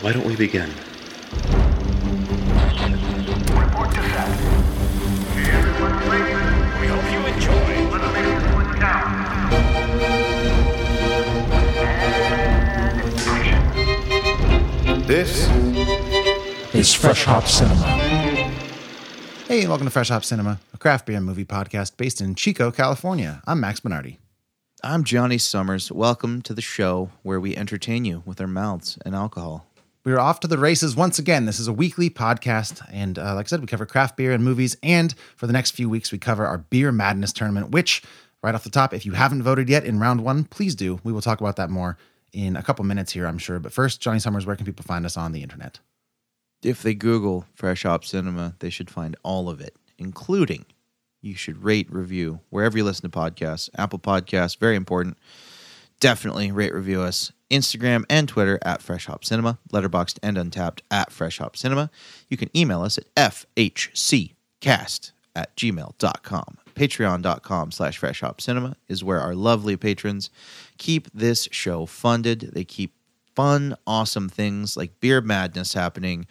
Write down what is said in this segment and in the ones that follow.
Why don't we begin? Report to set. Okay, everyone ready? We hope you enjoy. Let's this one count. And action. This is Fresh Hop Cinema. Hey, welcome to Fresh Hop Cinema, a craft beer and movie podcast based in Chico, California. I'm Max Bernardi. I'm Johnny Summers. Welcome to the show where we entertain you with our mouths and alcohol. We're off to the races once again. This is a weekly podcast, and uh, like I said, we cover craft beer and movies. And for the next few weeks, we cover our Beer Madness tournament. Which, right off the top, if you haven't voted yet in round one, please do. We will talk about that more in a couple minutes here, I'm sure. But first, Johnny Summers, where can people find us on the internet? If they Google Fresh Hop Cinema, they should find all of it, including you should rate, review wherever you listen to podcasts. Apple Podcasts, very important. Definitely rate, review us. Instagram and Twitter at Fresh Hop Cinema, Letterboxd and Untappd at Fresh Hop Cinema. You can email us at fhccast at gmail.com. Patreon.com slash Fresh Hop Cinema is where our lovely patrons keep this show funded. They keep fun, awesome things like Beer Madness happening.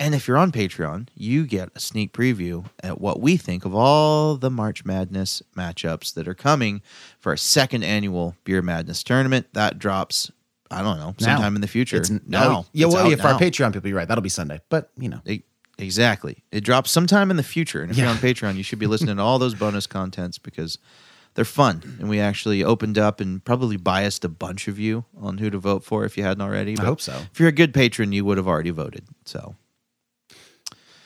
And if you're on Patreon, you get a sneak preview at what we think of all the March Madness matchups that are coming for our second annual Beer Madness tournament. That drops, I don't know, Now. sometime in the future. It's now. Yeah, It's well, yeah, for our. Patreon people, you're right. That'll be Sunday. But, you know, E- Exactly. It drops sometime in the future. And if Yeah. you're on Patreon, you should be listening to all those bonus contents because they're fun. And we actually opened up and probably biased a bunch of you on who to vote for if you hadn't already. I hope so. If you're a good patron, you would have already voted. So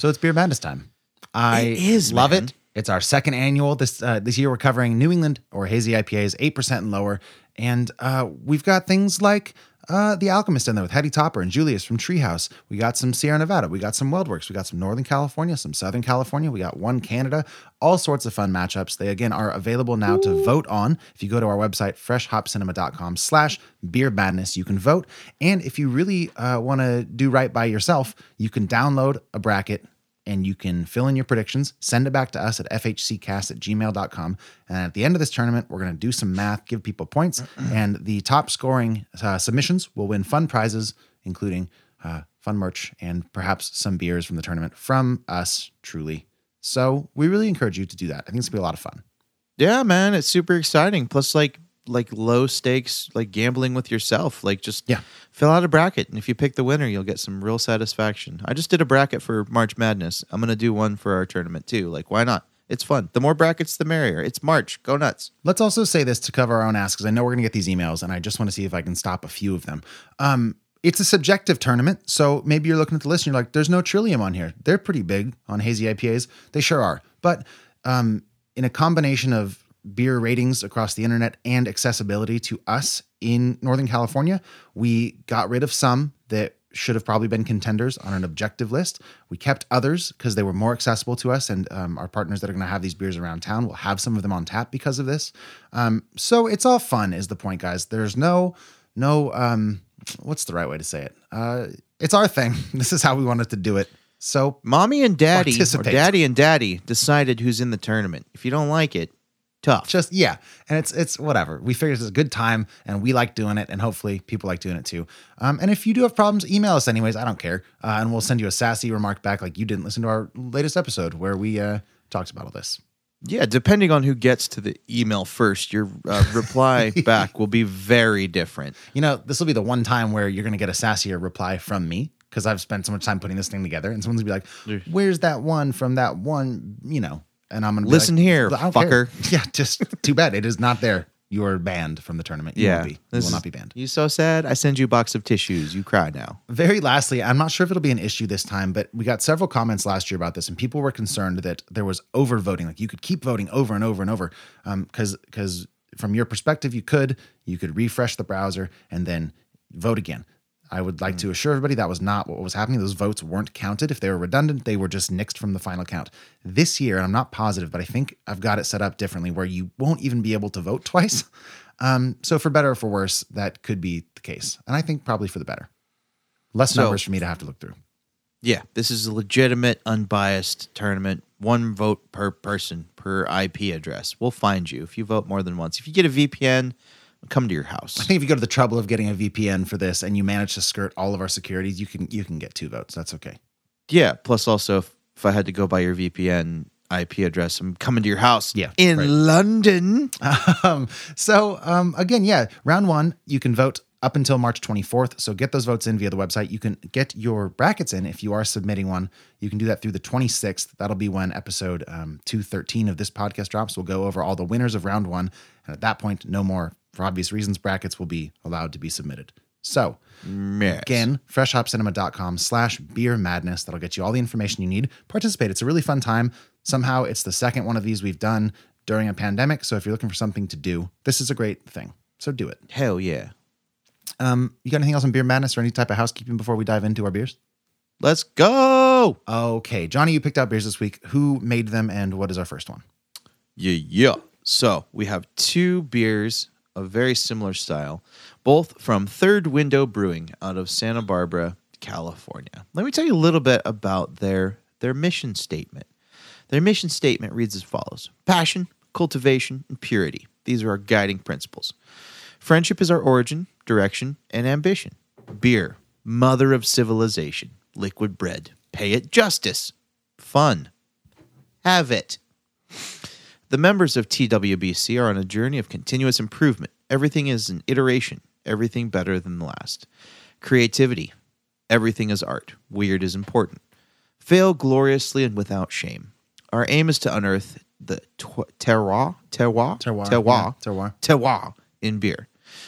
So it's Beer Madness time. I It is, love man. it. It's our second annual. This uh, this year we're covering New England or hazy IPAs, eight percent and lower, and uh, we've got things like uh, the Alchemist in there with Heady Topper and Julius from Treehouse. We got some Sierra Nevada. We got some WeldWerks. We got some Northern California, some Southern California. We got one Canada. All sorts of fun matchups. They again are available now to vote on. If you go to our website freshhopcinema.com slash beer madness, you can vote. And if you really uh, want to do right by yourself, you can download a bracket and you can fill in your predictions, send it back to us at fhccast at gmail.com. And at the end of this tournament, we're going to do some math, give people points, and the top scoring uh, submissions will win fun prizes, including uh, fun merch and perhaps some beers from the tournament from us, truly. So we really encourage you to do that. I think it's going to be a lot of fun. yeah, man, it's super exciting. Plus, like like low stakes, like gambling with yourself. Like just Yeah. fill out a bracket, and if you pick the winner, you'll get some real satisfaction. I just did a bracket for March Madness. I'm gonna do one for our tournament too. Like, why not? It's fun. The more brackets, the merrier. It's March. Go nuts. Let's also say this to cover our own ass because I know we're going to get these emails and I just want to see if I can stop a few of them. Um, it's a subjective tournament, so maybe you're looking at the list and you're like, "There's no Trillium on here." They're pretty big on hazy IPAs. They sure are, but um, in a combination of beer ratings across the internet and accessibility to us in Northern California, we got rid of some that should have probably been contenders on an objective list. We kept others because they were more accessible to us, and um, our partners that are going to have these beers around town will have some of them on tap because of this. Um, so it's all fun, is the point, guys. There's no, no, um, what's the right way to say it? Uh, it's our thing. This is how we wanted to do it. So Mommy and daddy, or daddy and daddy decided who's in the tournament. If you don't like it, tough. just yeah. And it's it's whatever. We figured it's a good time and we like doing it and hopefully people like doing it too. Um, and if you do have problems email us anyways. I don't care. Uh, and we'll send you a sassy remark back like you didn't listen to our latest episode where we uh, talked about all this. Yeah, depending on who gets to the email first, your uh, reply back will be very different. you know this will be the one time where you're going to get a sassier reply from me because i've spent so much time putting this thing together and someone's gonna be like where's that one from that one? You know and i'm gonna be Listen like, here, "I don't care." fucker. yeah just too bad it is not there you are banned from the tournament you yeah, won't be you this will is- not be banned You so sad. I send you a box of tissues. You cry now. Very lastly, I'm not sure if it'll be an issue this time, but we got several comments last year about this, and people were concerned that there was overvoting. Like you could keep voting over and over and over, um, because because from your perspective, you could you could refresh the browser and then vote again. I would like to assure everybody that was not what was happening. Those votes weren't counted. If they were redundant, they were just nixed from the final count. This year, and I'm not positive, but I think I've got it set up differently where you won't even be able to vote twice. Um, so for better or for worse, that could be the case, and I think probably for the better. Less So- numbers for me to have to look through. Yeah, this is a legitimate, unbiased tournament. One vote per person per IP address. We'll find you if you vote more than once. If you get a VPN, come to your house. I think if you go to the trouble of getting a VPN for this and you manage to skirt all of our securities, you can you can get two votes. That's okay. Yeah. Plus, also, if, if I had to go by your VPN IP address, I'm coming to your house. Yeah, In right. London. um, so um, again, yeah, round one, you can vote up until March 24th. So get those votes in via the website. You can get your brackets in if you are submitting one. You can do that through the 26th. That'll be when episode um, 213 of this podcast drops. We'll go over all the winners of round one. And at that point, no more, for obvious reasons, brackets will be allowed to be submitted. So Yes. Again, freshhopcinema.com slash beer madness. That'll get you all the information you need. Participate. It's a really fun time. Somehow it's the second one of these we've done during a pandemic. So if you're looking for something to do, this is a great thing. So do it. Hell yeah. Um, you got anything else on beer madness or any type of housekeeping before we dive into our beers? Let's go. Okay. Johnny, you picked out beers this week. Who made them and what is our first one? Yeah, yeah. So we have two beers of very similar style, both from Third Window Brewing out of Santa Barbara, California. Let me tell you a little bit about their their mission statement. Their mission statement reads as follows: Passion, cultivation, and purity. These are our guiding principles. Friendship is our origin, direction, and ambition. Beer, mother of civilization. Liquid bread, pay it justice. Fun, have it. The members of TWBC are on a journey of continuous improvement. Everything is an iteration, everything better than the last. Creativity, everything is art. Weird is important. Fail gloriously and without shame. Our aim is to unearth the tw- terroir, terroir, Terroir, terroir, yeah, terroir. terroir in beer.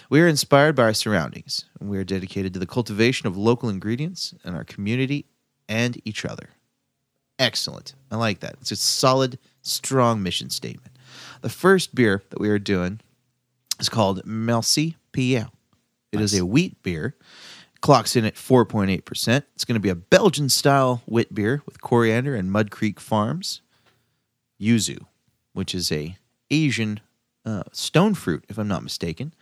We are inspired by our surroundings, and we are dedicated to the cultivation of local ingredients in our community and each other. Excellent. I like that. It's a solid, strong mission statement. The first beer that we are doing is called Merci Pierre. It is a wheat beer. Clocks in at 4.8%. It's going to be a Belgian style wit beer with coriander and Mud Creek Farms. Yuzu, which is a Asian uh, stone fruit, if I'm not mistaken.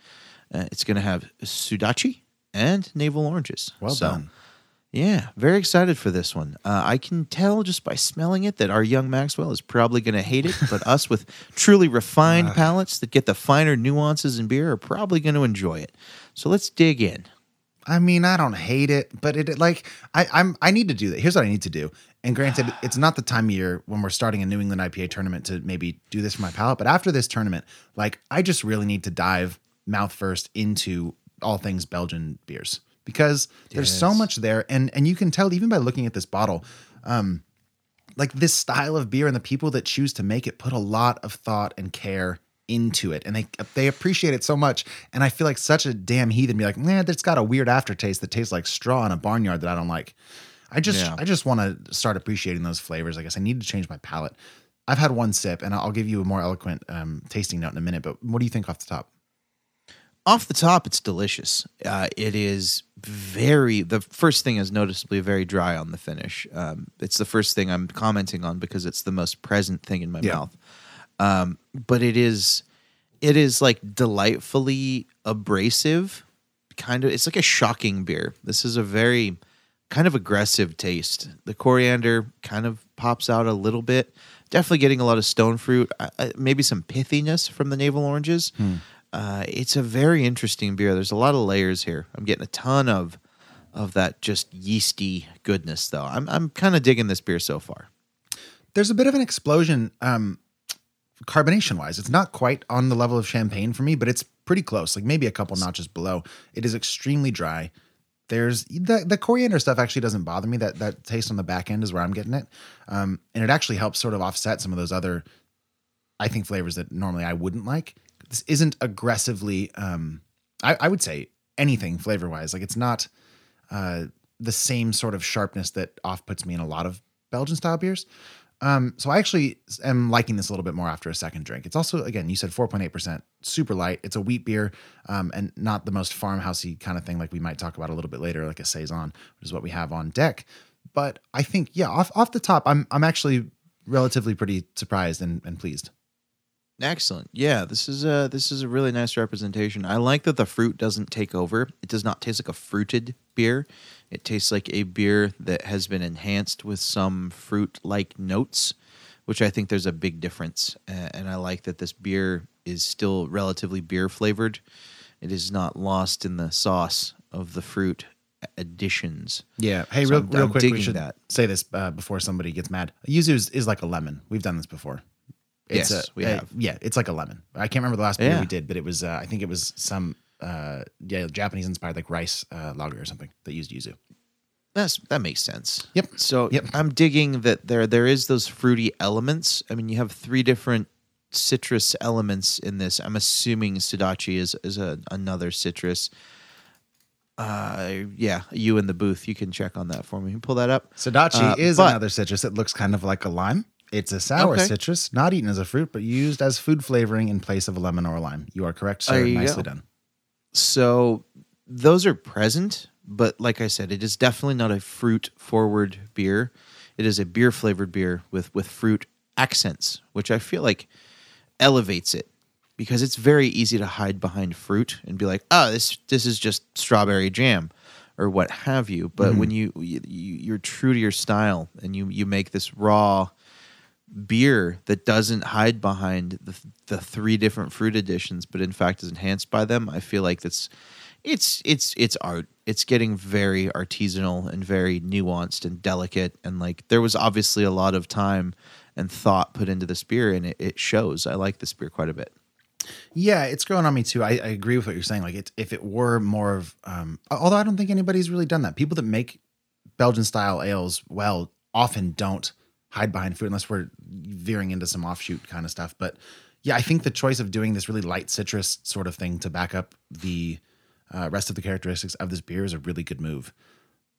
Uh, it's going to have sudachi and navel oranges. Well So, done. Yeah, very excited for this one. Uh, I can tell just by smelling it that our young Maxwell is probably going to hate it, but us with truly refined palates that get the finer nuances in beer are probably going to enjoy it. So let's dig in. I mean, I don't hate it, but it like I, I'm I need to do that. Here's what I need to do. And granted, it's not the time of year when we're starting a New England IPA tournament to maybe do this for my palate. But after this tournament, like I just really need to dive mouth first into all things Belgian beers because there's so much there, and and you can tell even by looking at this bottle. Um, like this style of beer and the people that choose to make it put a lot of thought and care into it. And they they appreciate it so much. And i feel like such a damn heathen be like man that's got a weird aftertaste that tastes like straw in a barnyard that i don't like. I just Yeah. i just want to start appreciating those flavors i guess. I need to change my palate. I've had one sip and i'll give you a more eloquent um, tasting note in a minute but what do you think off the top Off the top, it's delicious. Uh, it is very, the first thing is noticeably very dry on the finish. Um, it's the first thing I'm commenting on because it's the most present thing in my Yeah. mouth. Um, but it is, it is like delightfully abrasive. Kind of, it's like a shocking beer. This is a very kind of aggressive taste. The coriander kind of pops out a little bit. Definitely getting a lot of stone fruit, uh, maybe some pithiness from the navel oranges. Uh, it's a very interesting beer. There's a lot of layers here. I'm getting a ton of of that just yeasty goodness, though. I'm I'm kind of digging this beer so far. there's a bit of an explosion um carbonation wise it's not quite on the level of champagne for me but it's pretty close like maybe a couple notches below it is extremely dry there's the, the coriander stuff actually doesn't bother me that that taste on the back end is where i'm getting it um and it actually helps sort of offset some of those other i think flavors that normally i wouldn't like this isn't aggressively um i, I would say anything flavor wise like it's not uh the same sort of sharpness that off puts me in a lot of belgian style beers um, so I actually am liking this a little bit more after a second drink. It's also, again, you said 4.8%, super light. It's a wheat beer, um, and not the most farmhousey kind of thing like we might talk about a little bit later, like a saison, which is what we have on deck. But I think, yeah, off off the top, I'm I'm actually relatively pretty surprised and, and pleased. Excellent. Yeah, this is a this is a really nice representation. I like that the fruit doesn't take over. It does not taste like a fruited beer. It tastes like a beer that has been enhanced with some fruit-like notes, which I think there's a big difference. Uh, and I like that this beer is still relatively beer flavored. It is not lost in the sauce of the fruit additions. Yeah. Hey, So real, I'm- real quick, we should that. say this uh, before somebody gets mad. Yuzu is, is like a lemon. We've done this before. Yes, a, we have. Yeah, it's like a lemon. I can't remember the last beer Yeah. we did, but it was uh, I think it was some uh, yeah Japanese inspired like rice uh, lager or something that used yuzu. That's that makes sense. Yep. So Yep. I'm digging that there there is those fruity elements. I mean, you have three different citrus elements in this. I'm assuming Sudachi is is a, another citrus. Uh, yeah, you in the booth, you can check on that for me. You pull that up. Sudachi Uh, is another citrus It looks kind of like a lime. It's a sour Okay. citrus, not eaten as a fruit, but used as food flavoring in place of a lemon or a lime. You are correct, sir. Nicely go. done. So those are present, but like I said, it is definitely not a fruit forward beer. It is a beer flavored beer with with fruit accents, which I feel like elevates it because it's very easy to hide behind fruit and be like, "Oh, this this is just strawberry jam." Or what have you, but mm-hmm. when you, you you're true to your style and you you make this raw, beer that doesn't hide behind the, the three different fruit additions, but in fact is enhanced by them. I feel like that's it's it's it's art. It's getting very artisanal and very nuanced and delicate. And like there was obviously a lot of time and thought put into this beer, and it, it shows. I like this beer quite a bit. Yeah, it's growing on me too. I, I agree with what you're saying. Like, it, if it were more of, um, although I don't think anybody's really done that. People that make Belgian style ales well often don't hide behind food unless we're veering into some offshoot kind of stuff. But yeah, I think the choice of doing this really light citrus sort of thing to back up the uh, rest of the characteristics of this beer is a really good move.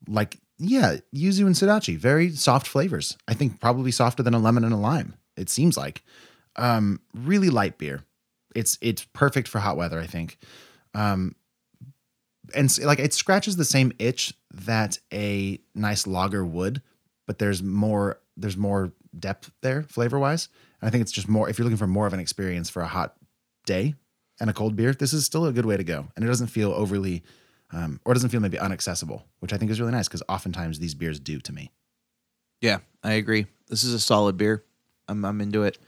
Like, yeah, yuzu and sudachi, very soft flavors. I think probably softer than a lemon and a lime. It seems like um, really light beer. It's it's perfect for hot weather, I think. Um, and like it scratches the same itch that a nice lager would, but there's more there's more depth there flavor wise. And I think it's just more if you're looking for more of an experience for a hot day and a cold beer, this is still a good way to go. And it doesn't feel overly um, or doesn't feel maybe unaccessible, which I think is really nice because oftentimes these beers do to me. Yeah, I agree. This is a solid beer. I'm I'm into it.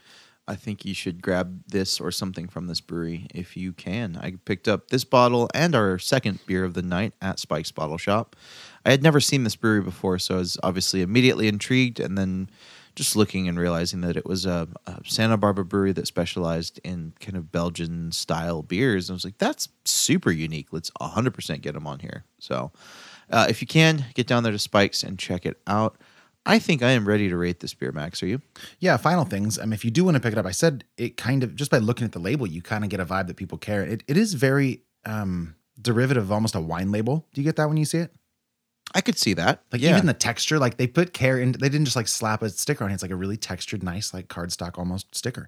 I think you should grab this or something from this brewery if you can. I picked up this bottle and our second beer of the night at Spike's Bottle Shop. I had never seen this brewery before, so I was obviously immediately intrigued and then just looking and realizing that it was a, a Santa Barbara brewery that specialized in kind of Belgian style beers. And I was like, that's super unique. Let's 100% get them on here. So uh, if you can, get down there to Spike's and check it out. I think I am ready to rate this beer, Max. Are you? Yeah, final things. Um, if you do want to pick it up, I said it kind of just by looking at the label, you kind of get a vibe that people care. It it is very um derivative of almost a wine label. Do you get that when you see it? I could see that. Like yeah. even the texture, like they put care in. They didn't just like slap a sticker on it. It's like a really textured, nice, like cardstock almost sticker.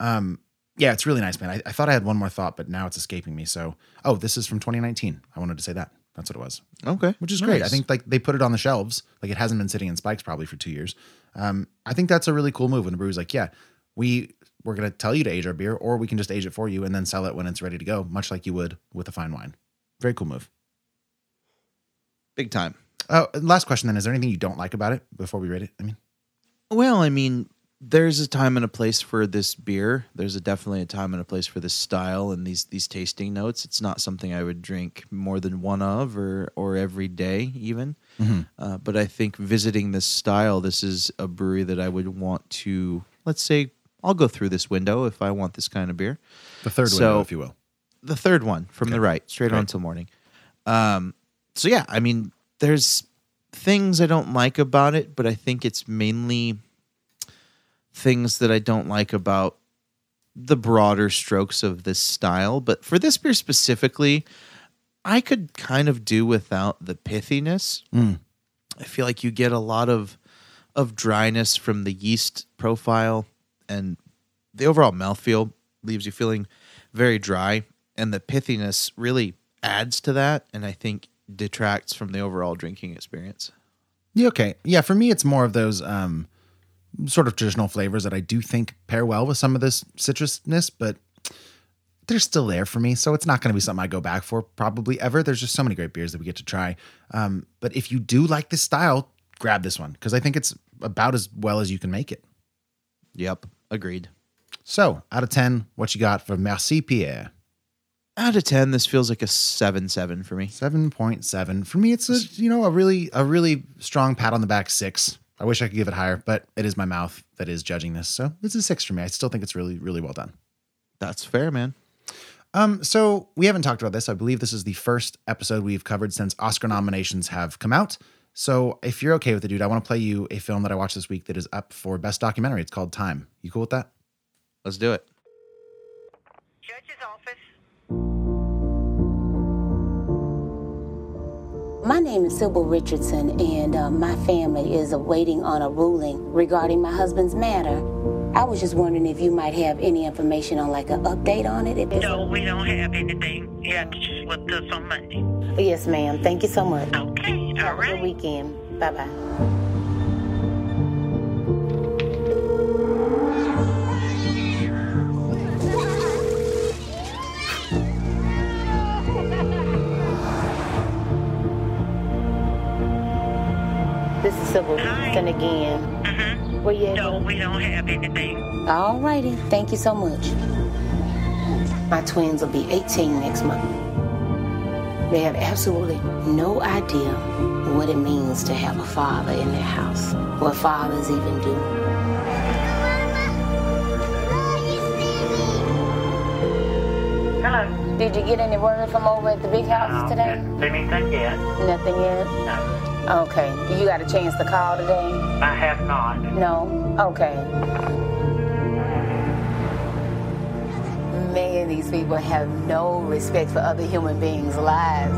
Um, yeah, it's really nice, man. I, I thought I had one more thought, but now it's escaping me. So, oh, this is from 2019. I wanted to say that. That's what it was, okay, which is great. I think like they put it on the shelves. Like it hasn't been sitting in spikes probably for two years. Um, I think that's a really cool move when the brewer's like, yeah, we we're gonna tell you to age our beer, or we can just age it for you and then sell it when it's ready to go, much like you would with a fine wine. Very cool move. Big time. Oh, last question then: Is there anything you don't like about it before we rate it? I mean. Well, I mean, there's a time and a place for this beer. There's a definitely a time and a place for this style and these these tasting notes. It's not something I would drink more than one of or or every day even. Uh, but I think visiting this style, this is a brewery that I would want to. Let's say I'll go through this window if I want this kind of beer. The third So- window, if you will. the third one from the right, straight on till morning. Um, so yeah, I mean, there's things I don't like about it, but I think it's mainly things that I don't like about the broader strokes of this style. But for this beer specifically, I could kind of do without the pithiness. Hmm. I feel like you get a lot of of dryness from the yeast profile and the overall mouthfeel leaves you feeling very dry and the pithiness really adds to that and I think detracts from the overall drinking experience. Yeah, okay. Yeah, for me, it's more of those um, sort of traditional flavors that I do think pair well with some of this citrusness, but they're still there for me. So it's not going to be something I go back for probably ever. There's just so many great beers that we get to try. Um, but if you do like this style, grab this one because I think it's about as well as you can make it. Yep, agreed. So out of 10, what you got for Merci Pierre? Out of 10, this feels like a 7 7 for me. Seven point seven for me. It's a you know a really a really strong pat on the back six. I wish I could give it higher, but it is my mouth that is judging this, so it's a six for me. I still think it's really really well done. That's fair, man. Um, so we haven't talked about this. I believe this is the first episode we've covered since Oscar nominations have come out. So if you're okay with it, dude, I want to play you a film that I watched this week that is up for best documentary. It's called Time. You cool with that? Let's do it. Judge's office. My name is Sybil Richardson, and uh, my family is awaiting on a ruling regarding my husband's matter. I was just wondering if you might have any information on like an update on it. No, we don't have anything. Have just look us on Monday. Yes, ma'am. Thank you so much. Okay, all Have a good weekend. Bye bye. This is Sybil Richardson again. Mm-hmm. Where you? No, we don't have anything. All righty. Thank you so much. My twins will be 18 next month. They have absolutely no idea what it means to have a father in their house, what fathers even do. Hello. Did you get any word from over at the big house today? anything yet. Nothing yet? No, Okay. You got a chance to call today? I have not. No? Okay. Man, these people have no respect for other human beings' lives.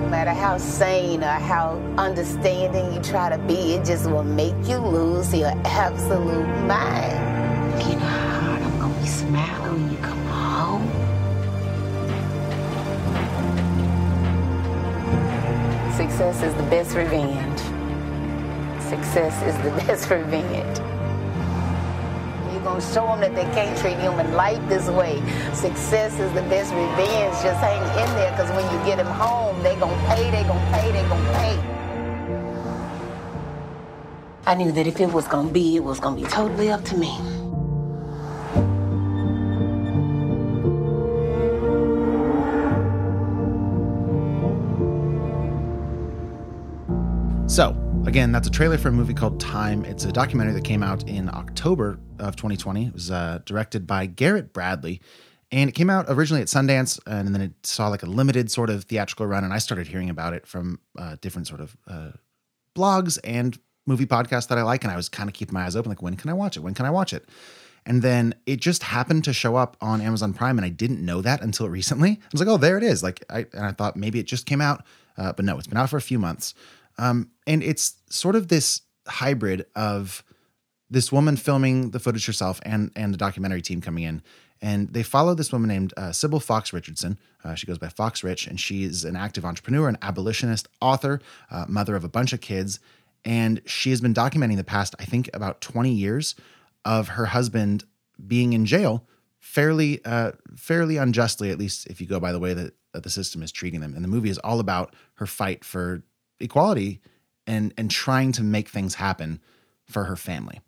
No matter how sane or how understanding you try to be, it just will make you lose your absolute mind. You know Success is the best revenge. Success is the best revenge. You're gonna show them that they can't treat human life this way. Success is the best revenge. Just hang in there, because when you get them home, they're gonna pay, they're gonna pay, they're gonna pay. I knew that if it was gonna be, it was gonna be totally up to me. So, again, that's a trailer for a movie called Time. It's a documentary that came out in October of 2020. It was uh, directed by Garrett Bradley. And it came out originally at Sundance, and then it saw like a limited sort of theatrical run. And I started hearing about it from uh, different sort of uh, blogs and movie podcasts that I like. And I was kind of keeping my eyes open, like, when can I watch it? When can I watch it? And then it just happened to show up on Amazon Prime, and I didn't know that until recently. I was like, "Oh, there it is!" Like, I and I thought maybe it just came out, uh, but no, it's been out for a few months. Um, and it's sort of this hybrid of this woman filming the footage herself and and the documentary team coming in. And they follow this woman named uh, Sybil Fox Richardson. Uh, she goes by Fox Rich, and she is an active entrepreneur, an abolitionist, author, uh, mother of a bunch of kids. And she has been documenting the past, I think, about 20 years of her husband being in jail fairly uh, fairly unjustly, at least if you go by the way that, that the system is treating them. And the movie is all about her fight for equality and and trying to make things happen for her family.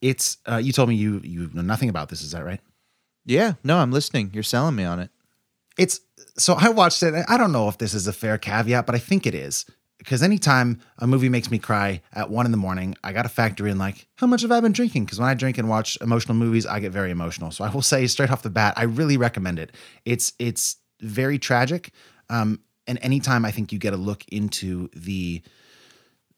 It's uh, you told me you you know nothing about this, is that right? Yeah, no, I'm listening. You're selling me on it. It's so I watched it. I don't know if this is a fair caveat, but I think it is because anytime a movie makes me cry at one in the morning, I got to factor in like how much have I been drinking? Because when I drink and watch emotional movies, I get very emotional. So I will say straight off the bat, I really recommend it. It's it's very tragic, um, and anytime I think you get a look into the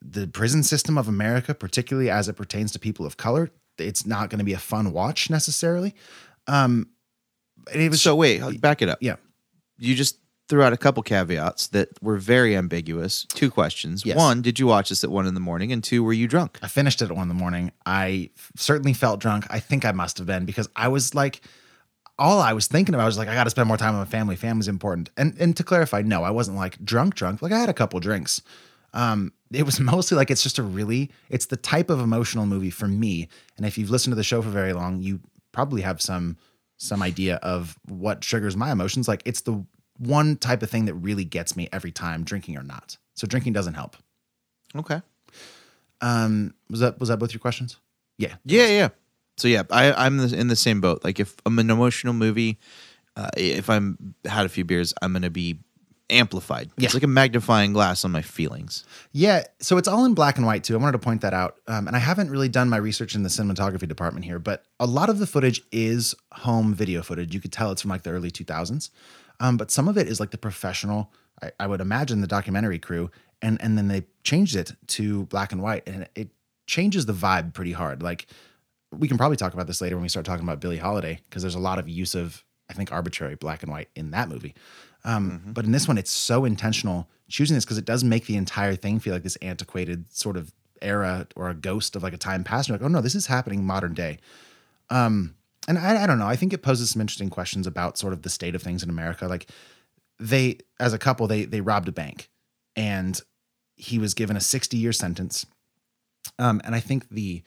the prison system of America, particularly as it pertains to people of color, it's not going to be a fun watch necessarily. Um, it was So wait, back it up. yeah. You just threw out a couple caveats that were very ambiguous. Two questions. Yes. One, did you watch this at one in the morning? And two, were you drunk? I finished it at one in the morning. I certainly felt drunk. I think I must have been because I was like, all I was thinking about was like, I got to spend more time with my family. Family's important. And and to clarify, no, I wasn't like drunk, drunk. Like I had a couple drinks. Um, it was mostly like it's just a really, it's the type of emotional movie for me. And if you've listened to the show for very long, you probably have some some idea of what triggers my emotions. Like it's the one type of thing that really gets me every time, drinking or not. So drinking doesn't help. Okay. Um, was that was that both your questions? Yeah. Yeah, yeah. So yeah, I, I'm the, in the same boat. Like if I'm an emotional movie, uh, if I'm had a few beers, I'm gonna be amplified. Yeah. It's like a magnifying glass on my feelings. Yeah, so it's all in black and white too. I wanted to point that out, um, and I haven't really done my research in the cinematography department here, but a lot of the footage is home video footage. You could tell it's from like the early 2000s, um, but some of it is like the professional. I, I would imagine the documentary crew, and and then they changed it to black and white, and it changes the vibe pretty hard. Like we can probably talk about this later when we start talking about Billie Holiday because there's a lot of use of I think arbitrary black and white in that movie. Um, But in this one, it's so intentional choosing this because it does make the entire thing feel like this antiquated sort of era or a ghost of like a time past. You're like, oh no, this is happening modern day. Um, and I, I don't know. I think it poses some interesting questions about sort of the state of things in America. Like they, as a couple, they they robbed a bank, and he was given a 60 year sentence. Um, and I think the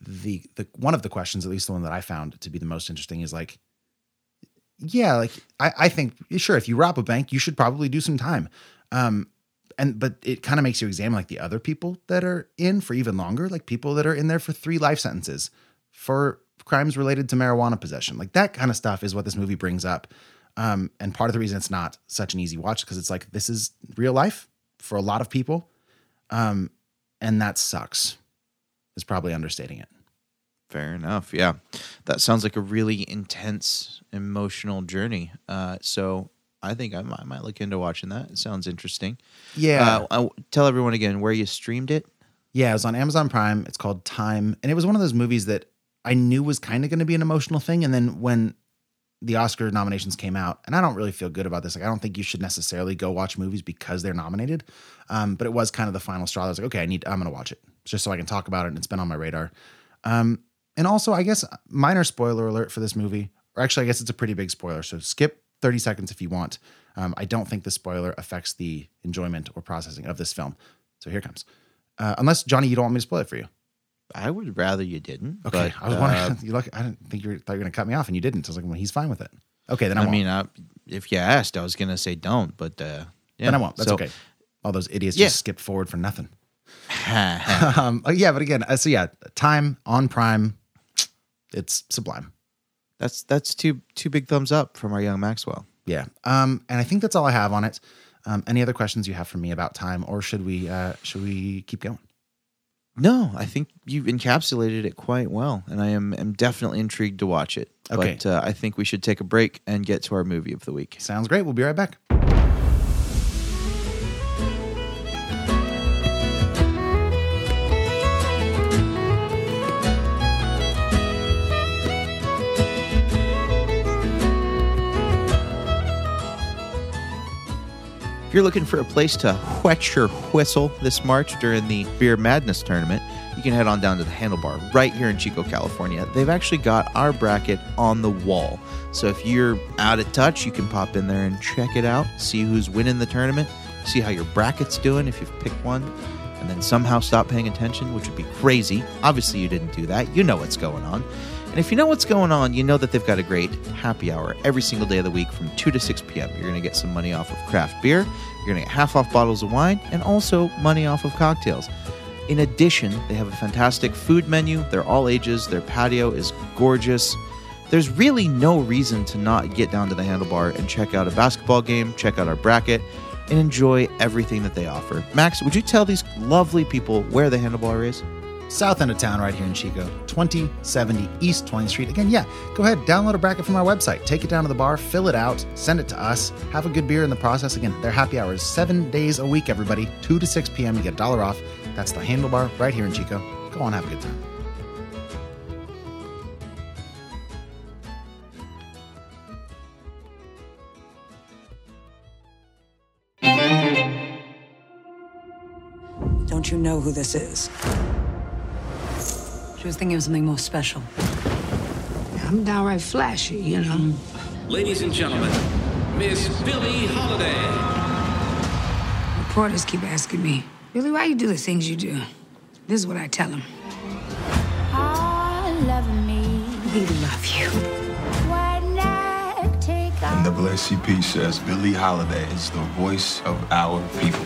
the the one of the questions, at least the one that I found to be the most interesting, is like, yeah, like I, I think sure, if you rob a bank, you should probably do some time. Um, and but it kind of makes you examine like the other people that are in for even longer, like people that are in there for three life sentences for crimes related to marijuana possession. Like that kind of stuff is what this movie brings up. Um, and part of the reason it's not such an easy watch because it's like this is real life for a lot of people. Um, and that sucks. Is probably understating it. Fair enough. Yeah, that sounds like a really intense emotional journey. Uh, so I think I might, I might look into watching that. It sounds interesting. Yeah. Uh, tell everyone again where you streamed it. Yeah, it was on Amazon Prime. It's called Time, and it was one of those movies that I knew was kind of going to be an emotional thing. And then when the Oscar nominations came out, and I don't really feel good about this. Like, I don't think you should necessarily go watch movies because they're nominated. Um, but it was kind of the final straw. I was like, okay, I need, I'm going to watch it just so I can talk about it, and it's been on my radar. Um, and also, I guess minor spoiler alert for this movie, or actually, I guess it's a pretty big spoiler. So skip 30 seconds if you want. Um, I don't think the spoiler affects the enjoyment or processing of this film. So here comes. Uh, unless Johnny, you don't want me to spoil it for you. I would rather you didn't. Okay, but, I was uh, wondering. you look, I didn't think you were, thought you were going to cut me off, and you didn't. So I was like, well, he's fine with it. Okay, then I, I won't. mean, uh, if you asked, I was gonna say don't, but uh, yeah. then I won't. That's So- okay. All those idiots Yeah. just skipped forward for nothing. um, oh, yeah, but again, uh, so yeah, time on Prime, it's sublime. that's that's two two big thumbs up from our young Maxwell. Yeah. Um, and I think that's all I have on it. Um, any other questions you have for me about time, or should we uh, should we keep going? No, I think you've encapsulated it quite well, and I am am definitely intrigued to watch it. Okay. But uh, I think we should take a break and get to our movie of the week. Sounds great. We'll be right back. You're looking for a place to whet your whistle this March during the Beer Madness tournament, you can head on down to the Handlebar right here in Chico, California. They've actually got our bracket on the wall. So if you're out of touch, you can pop in there and check it out, see who's winning the tournament, see how your bracket's doing if you've picked one, and then somehow stop paying attention, which would be crazy. Obviously, you didn't do that. You know what's going on. And if you know what's going on, you know that they've got a great happy hour every single day of the week from 2 to 6 p.m. You're going to get some money off of craft beer, you're going to get half off bottles of wine, and also money off of cocktails. In addition, they have a fantastic food menu. They're all ages. Their patio is gorgeous. There's really no reason to not get down to the handlebar and check out a basketball game, check out our bracket, and enjoy everything that they offer. Max, would you tell these lovely people where the handlebar is? South end of town, right here in Chico, 2070 East 20th Street. Again, yeah, go ahead, download a bracket from our website, take it down to the bar, fill it out, send it to us, have a good beer in the process. Again, their happy hours seven days a week, everybody, 2 to 6 p.m. You get a dollar off. That's the handlebar right here in Chico. Go on, have a good time. Don't you know who this is? She was thinking of something more special. I'm downright flashy, you know. Ladies and gentlemen, Miss Billie Holiday. Reporters keep asking me, Billie, why you do the things you do? This is what I tell them. I love me. We love you. And NAACP says Billie Holiday is the voice of our people.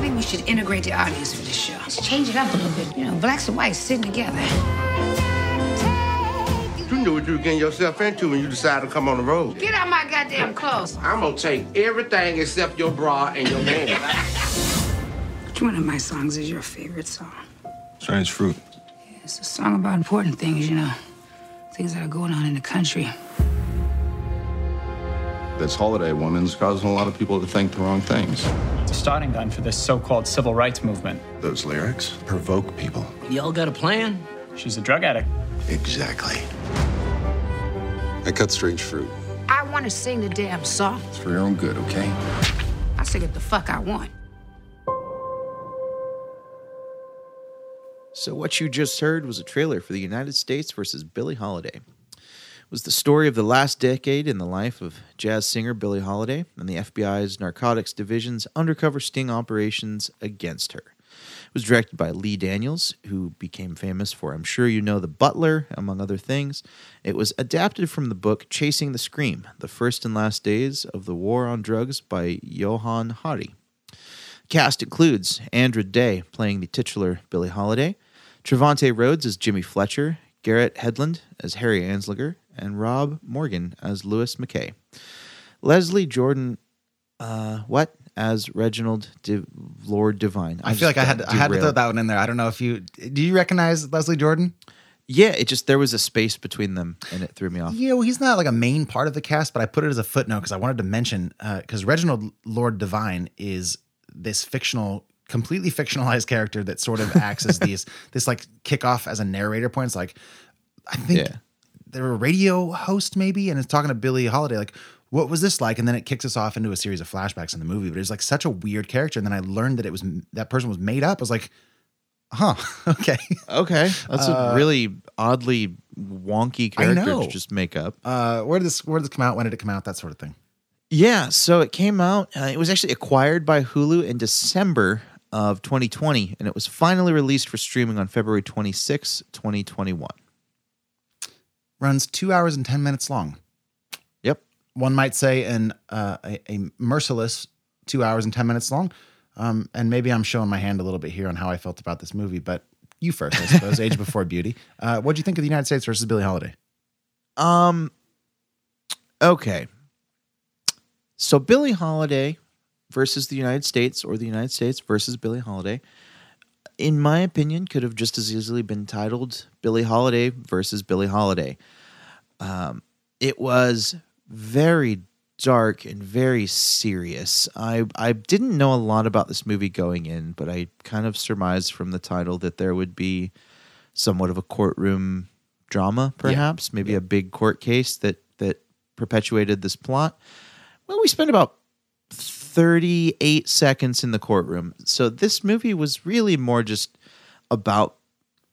I think we should integrate the audience for this show. Let's change it up a little bit. You know, blacks and whites sitting together. You know what you're getting yourself into when you decide to come on the road. Get out my goddamn clothes. I'm gonna take everything except your bra and your man. Which one of my songs is your favorite song? Strange fruit. It's a song about important things, you know. Things that are going on in the country. This holiday woman's causing a lot of people to think the wrong things. It's a starting gun for this so-called civil rights movement. Those lyrics provoke people. Y'all got a plan? She's a drug addict. Exactly. I cut strange fruit. I want to sing the damn song. It's for your own good, okay? I sing it the fuck I want. So, what you just heard was a trailer for the United States versus Billie Holiday. Was the story of the last decade in the life of jazz singer Billie Holiday and the FBI's Narcotics Division's undercover sting operations against her. It was directed by Lee Daniels, who became famous for I'm Sure You Know the Butler, among other things. It was adapted from the book Chasing the Scream The First and Last Days of the War on Drugs by Johann Hari. Cast includes Andra Day playing the titular Billie Holiday, Trevante Rhodes as Jimmy Fletcher, Garrett Hedlund as Harry Anslinger, and Rob Morgan as Louis McKay. Leslie Jordan, uh, what as Reginald Lord Devine? I feel like I had I had to throw that one in there. I don't know if you do you recognize Leslie Jordan? Yeah, it just there was a space between them, and it threw me off. Yeah, well, he's not like a main part of the cast, but I put it as a footnote because I wanted to mention because Reginald Lord Devine is this fictional, completely fictionalized character that sort of acts as these this like kickoff as a narrator point. It's like I think Yeah. They're a radio host maybe, and it's talking to Billie Holiday like. What was this like? And then it kicks us off into a series of flashbacks in the movie. But it's like such a weird character. And then I learned that it was that person was made up. I was like, huh, okay. Okay, that's Uh, a really oddly wonky character to just make up. Uh, where did this where did this come out? When did it come out? That sort of thing. Yeah, so it came out. Uh, it was actually acquired by Hulu in December of 2020, and it was finally released for streaming on February 26, 2021. Runs two hours and 10 minutes long. Yep. One might say an uh, a, a merciless two hours and 10 minutes long. Um, and maybe I'm showing my hand a little bit here on how I felt about this movie, but you first, I suppose, Age Before Beauty. Uh, what do you think of the United States versus Billie Holiday? Um. Okay. So Billie Holiday versus the United States, or the United States versus Billie Holiday, in my opinion, could have just as easily been titled Billie Holiday versus Billie Holiday. Um, it was very dark and very serious. I I didn't know a lot about this movie going in, but I kind of surmised from the title that there would be somewhat of a courtroom drama, perhaps, maybe a big court case that that perpetuated this plot. Well, we spent about 38 seconds in the courtroom. So this movie was really more just about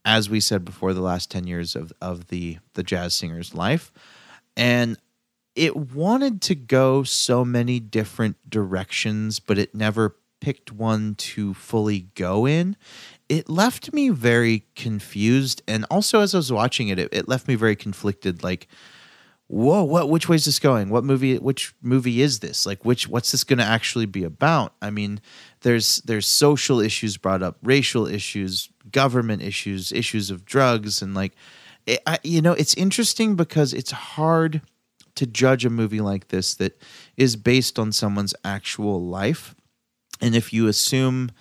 as we said before the last 10 years of of the the jazz singer's life. And it wanted to go so many different directions, but it never picked one to fully go in. It left me very confused. And also, as I was watching it, it, it left me very conflicted. Like, whoa, what? Which way is this going? What movie? Which movie is this? Like, which? What's this going to actually be about? I mean, there's there's social issues brought up, racial issues, government issues, issues of drugs, and like, it, I, you know, it's interesting because it's hard to judge a movie like this that is based on someone's actual life. And if you assume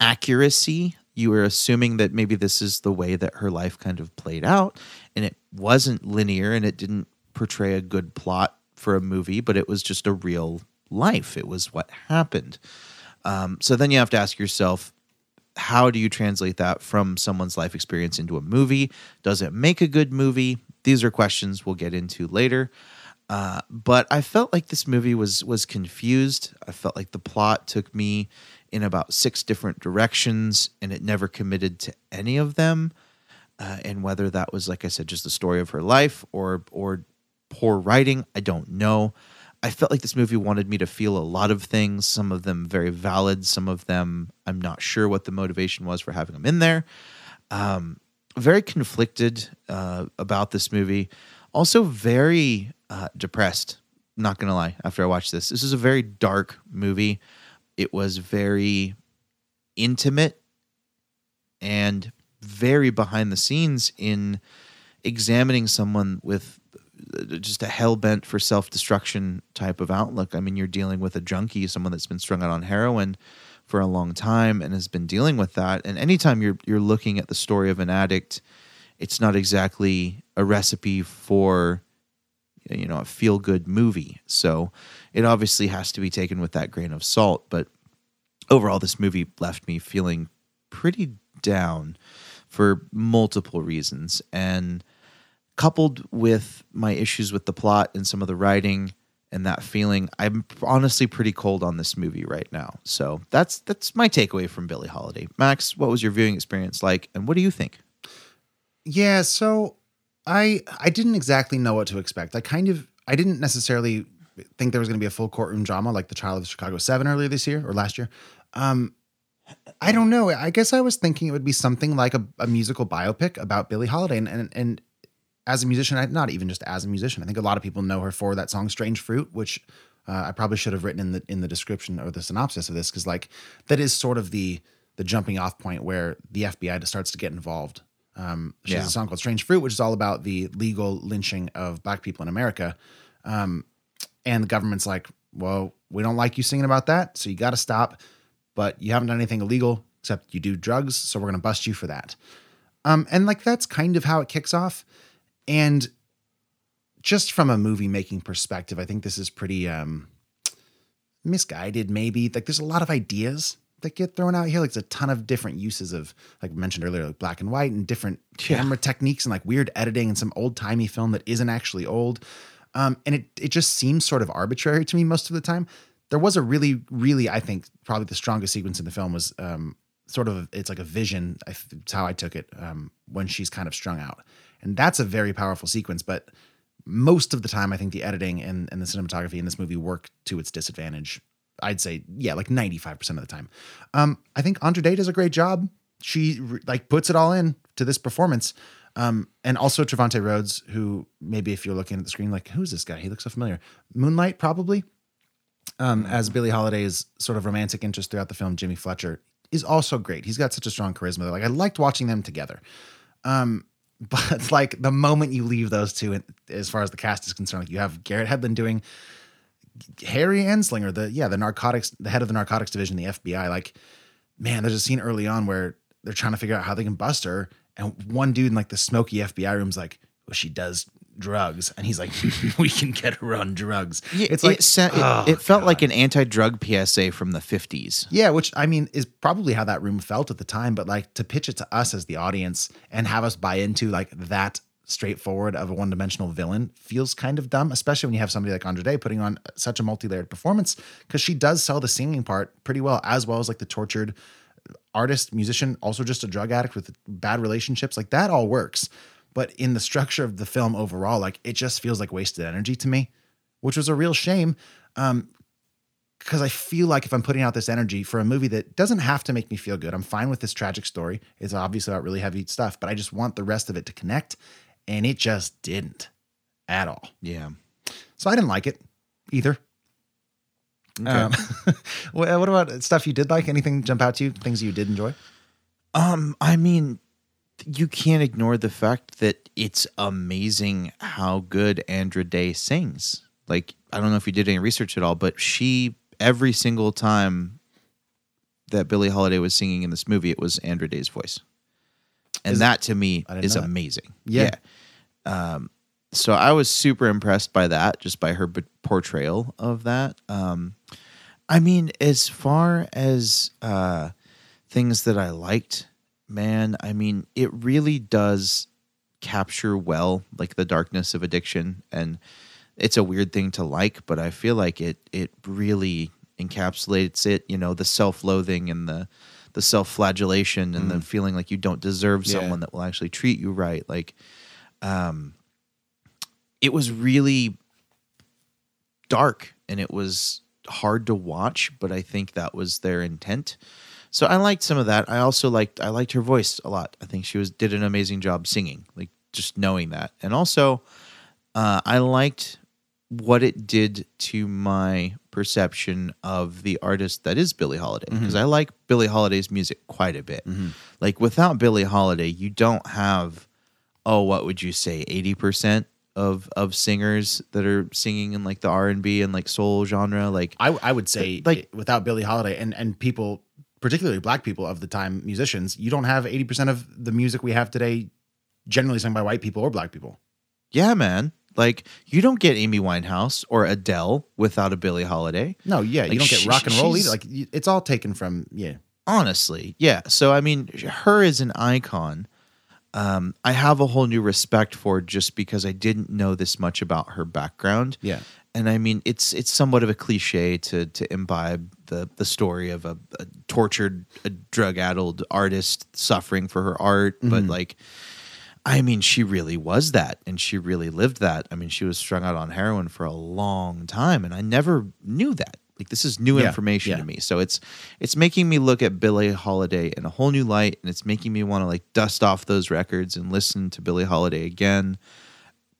accuracy, you are assuming that maybe this is the way that her life kind of played out. And it wasn't linear and it didn't portray a good plot for a movie, but it was just a real life. It was what happened. Um, so then you have to ask yourself, how do you translate that from someone's life experience into a movie? Does it make a good movie? These are questions we'll get into later. Uh, but I felt like this movie was was confused. I felt like the plot took me in about six different directions, and it never committed to any of them. Uh, and whether that was, like I said, just the story of her life or or poor writing, I don't know. I felt like this movie wanted me to feel a lot of things. Some of them very valid. Some of them I'm not sure what the motivation was for having them in there. Um, very conflicted uh, about this movie. Also very uh, depressed. Not gonna lie. After I watched this, this is a very dark movie. It was very intimate and very behind the scenes in examining someone with Uh, just a hell bent for self destruction type of outlook. I mean, you're dealing with a junkie, someone that's been strung out on heroin for a long time and has been dealing with that. And anytime you're you're looking at the story of an addict, it's not exactly a recipe for you know a feel good movie. So it obviously has to be taken with that grain of salt. But overall, this movie left me feeling pretty down for multiple reasons. And coupled with my issues with the plot and some of the writing and that feeling, I'm honestly pretty cold on this movie right now. So that's that's my takeaway from Billie Holiday. Max, what was your viewing experience like, and what do you think? Yeah, so I I didn't exactly know what to expect. I kind of I didn't necessarily think there was going to be a full courtroom drama like the trial of Chicago 7 earlier this year or last year. Um I don't know. I guess I was thinking it would be something like a, a musical biopic about Billie Holiday and and, and as a musician, I, not even just as a musician. I think a lot of people know her for that song "Strange Fruit," which uh, I probably should have written in the in the description or the synopsis of this because like that is sort of the the jumping off point where the FBI starts to get involved. Um, she has Yeah. a song called "Strange Fruit," which is all about the legal lynching of black people in America. Um, and the government's like, "Well, we don't like you singing about that, so you got to stop." But you haven't done anything illegal except you do drugs, so we're gonna bust you for that. Um, and like that's kind of how it kicks off. And just from a movie making perspective, I think this is pretty um misguided, maybe. Like there's a lot of ideas that get thrown out here. Like there's a ton of different uses of, like mentioned earlier, like black and white and different camera techniques and like weird editing and some old timey film that isn't actually old. Um, and it it just seems sort of arbitrary to me most of the time. There was a really, really, I think, probably the strongest sequence in the film was um, sort of it's like a vision. It's how I took it um, when she's kind of strung out, and that's a very powerful sequence. But most of the time, I think the editing and, and the cinematography in this movie work to its disadvantage. I'd say, yeah, like 95% of the time. Um, I think Andra Day does a great job. She like puts it all in to this performance. Um, and also Trevante Rhodes, who maybe if you're looking at the screen, like, who's this guy? He looks so familiar. Moonlight, probably. Um, as Billie Holiday's sort of romantic interest throughout the film, Jimmy Fletcher is also great. He's got such a strong charisma. Like I liked watching them together. Um, but it's like the moment you leave those two, as far as the cast is concerned, like you have Garrett Hedlund doing Harry Anslinger, the yeah, the narcotics, the head of the narcotics division, the FBI. Like, man, there's a scene early on where they're trying to figure out how they can bust her, and one dude in like the smoky FBI room's like, "Well, she does drugs," and he's like, "We can get her on drugs." it's like it, sa- it, oh, it felt like an anti-drug PSA from the 50s. Yeah, which I mean is probably how that room felt at the time, but like to pitch it to us as the audience and have us buy into like that straightforward of a one-dimensional villain feels kind of dumb, especially when you have somebody like Andra Day putting on such a multi-layered performance because she does sell the singing part pretty well, as well as like the tortured artist, musician, also just a drug addict with bad relationships. Like that all works. But in the structure of the film overall, like it just feels like wasted energy to me, which was a real shame. Um, because I feel like if I'm putting out this energy for a movie that doesn't have to make me feel good, I'm fine with this tragic story. It's obviously about really heavy stuff, but I just want the rest of it to connect, and it just didn't at all. Yeah. So I didn't like it either. Um, what what about stuff you did like? Anything jump out to you? Things you did enjoy? Um, I mean, you can't ignore the fact that it's amazing how good Andra Day sings. Like, I don't know if you did any research at all, but she every single time that Billie Holiday was singing in this movie, it was Andra Day's voice, and Is- that to me is know amazing. Yeah. Yeah. Um, so I was super impressed by that, just by her b- portrayal of that. Um, I mean, as far as uh, things that I liked, man, I mean, it really does capture well, like the darkness of addiction, and it's a weird thing to like, but I feel like it it really encapsulates it. You know, the self loathing and the the self flagellation and the feeling like you don't deserve Yeah. someone that will actually treat you right. Like, um, it was really dark and it was hard to watch, but I think that was their intent. So I liked some of that. I also liked I liked her voice a lot. I think she was did an amazing job singing, like just knowing that. And also uh, I liked what it did to my perception of the artist that is Billie Holiday because I like Billie Holiday's music quite a bit. Like without Billie Holiday, you don't have oh, what would you say, eighty percent of of singers that are singing in like the R and B and like soul genre, like I I would say Like- like without Billie Holiday and and people, particularly black people of the time, musicians, you don't have eighty percent of the music we have today, generally sung by white people or black people. yeah, man. Like you don't get Amy Winehouse or Adele without a Billie Holiday. No, yeah, Like, you don't get she- rock and roll either. Like it's all taken from yeah. honestly yeah so i mean her as an icon um i have a whole new respect for just because i didn't know this much about her background Yeah. And i mean it's it's somewhat of a cliche to to imbibe the the story of a, a tortured a drug addled artist suffering for her art but mm-hmm. like I mean, she really was that, and she really lived that. I mean, she was strung out on heroin for a long time, and I never knew that. Like, this is new Yeah, information yeah. to me. So it's it's making me look at Billie Holiday in a whole new light, and it's making me want to like dust off those records and listen to Billie Holiday again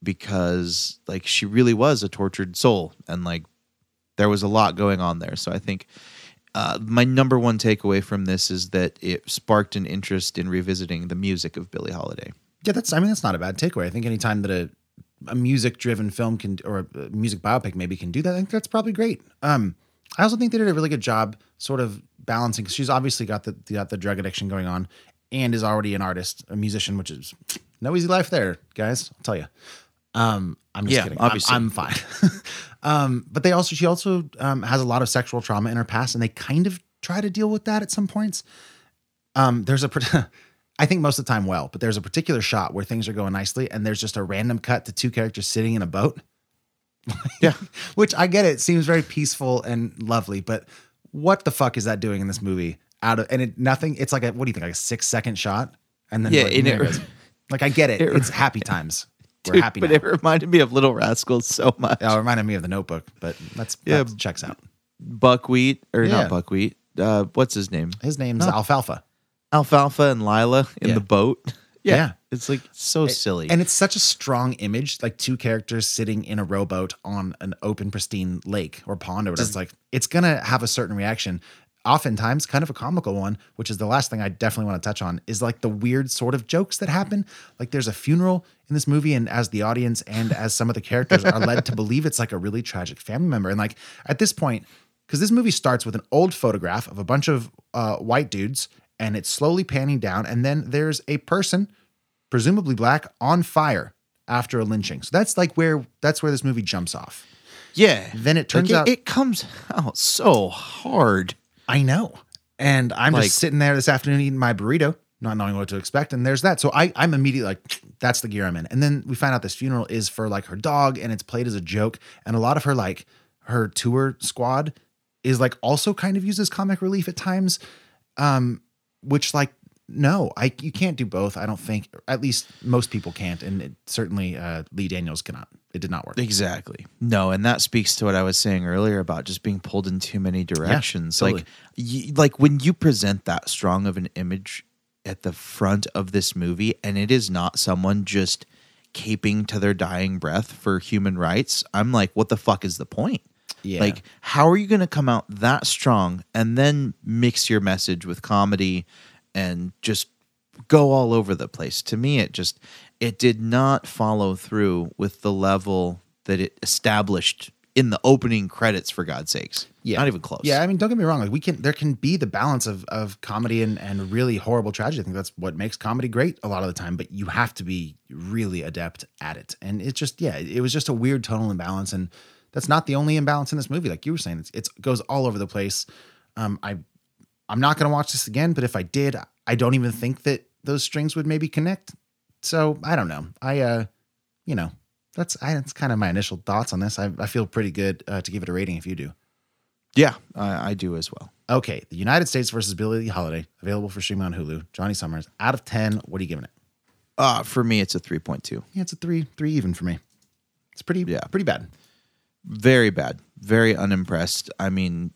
because like she really was a tortured soul, and like there was a lot going on there. So I think uh, my number one takeaway from this is that it sparked an interest in revisiting the music of Billie Holiday. Yeah, that's. I mean, that's not a bad takeaway. I think anytime that a a music driven film can or a music biopic maybe can do that, I think that's probably great. Um, I also think they did a really good job, sort of balancing. Cause she's obviously got the got the drug addiction going on, and is already an artist, a musician, which is no easy life there, guys. I'll tell you. Um, I'm just Yeah, kidding. I'm- obviously. I'm, fine. um, but they also she also um, has a lot of sexual trauma in her past, and they kind of try to deal with that at some points. Um, there's a, I think most of the time well, but there's a particular shot where things are going nicely, and there's just a random cut to two characters sitting in a boat. Yeah. Which I get it seems very peaceful and lovely, but what the fuck is that doing in this movie? Out of and it nothing. It's like a what do you think? Like a six second shot, and then Yeah, like, it goes. like I get it. it- it's happy times. We're Dude, happy but now. it reminded me of Little Rascals so much. Oh, it reminded me of the Notebook, but that's Yeah. that checks out. Buckwheat or Yeah. not Buckwheat? Uh, what's his name? His name's No. Alfalfa. Alfalfa and Lila in Yeah. the boat. Yeah, Yeah. it's like so silly. And it's such a strong image, like two characters sitting in a rowboat on an open, pristine lake or pond or whatever. It's like it's gonna have a certain reaction. Oftentimes, kind of a comical one, which is the last thing I definitely want to touch on, is like the weird sort of jokes that happen. Like there's a funeral in this movie, and as the audience and as some of the characters are led to believe it's like a really tragic family member. And like at this point, because this movie starts with an old photograph of a bunch of uh, white dudes, and it's slowly panning down, and then there's a person presumably black, on fire after a lynching. So that's like where that's where this movie jumps off. yeah. Then it turns Like, out it, it comes out so hard. I know. And I'm Like- just sitting there this afternoon eating my burrito, not knowing what to expect. And there's that. So I, I'm immediately like, that's the gear I'm in. And then we find out this funeral is for like her dog and it's played as a joke. And a lot of her like her tour squad is like also kind of uses comic relief at times. Um, which like no, I you can't do both. I don't think at least most people can't. And it, certainly uh Lee Daniels cannot. It did not work. Exactly. No, and that speaks to what I was saying earlier about just being pulled in too many directions. totally. Like, y- like when you present that strong of an image at the front of this movie, and it is not someone just caping to their dying breath for human rights. I'm like, what the fuck is the point? Yeah. Like, how are you going to come out that strong and then mix your message with comedy and just go all over the place? To me, it just it did not follow through with the level that it established in the opening credits. For God's sakes, Yeah. not even close. Yeah, I mean, don't get me wrong. Like we can, there can be the balance of of comedy and and really horrible tragedy. I think that's what makes comedy great a lot of the time. But you have to be really adept at it. And it's just, yeah, it was just a weird tonal imbalance. And that's not the only imbalance in this movie. Like you were saying, it's it's goes all over the place. Um, I I'm not gonna watch this again. But if I did, I don't even think that those strings would maybe connect. So I don't know. I uh, you know, that's I, that's kind of my initial thoughts on this. I I feel pretty good uh, to give it a rating if you do. yeah, I, I do as well. Okay, the United States versus Billie Holiday, available for streaming on Hulu. Johnny Summers, out of ten, what are you giving it? Uh, for me, it's a three point two. Yeah, it's a three, three even for me. It's pretty, Yeah. pretty bad. very bad very unimpressed i mean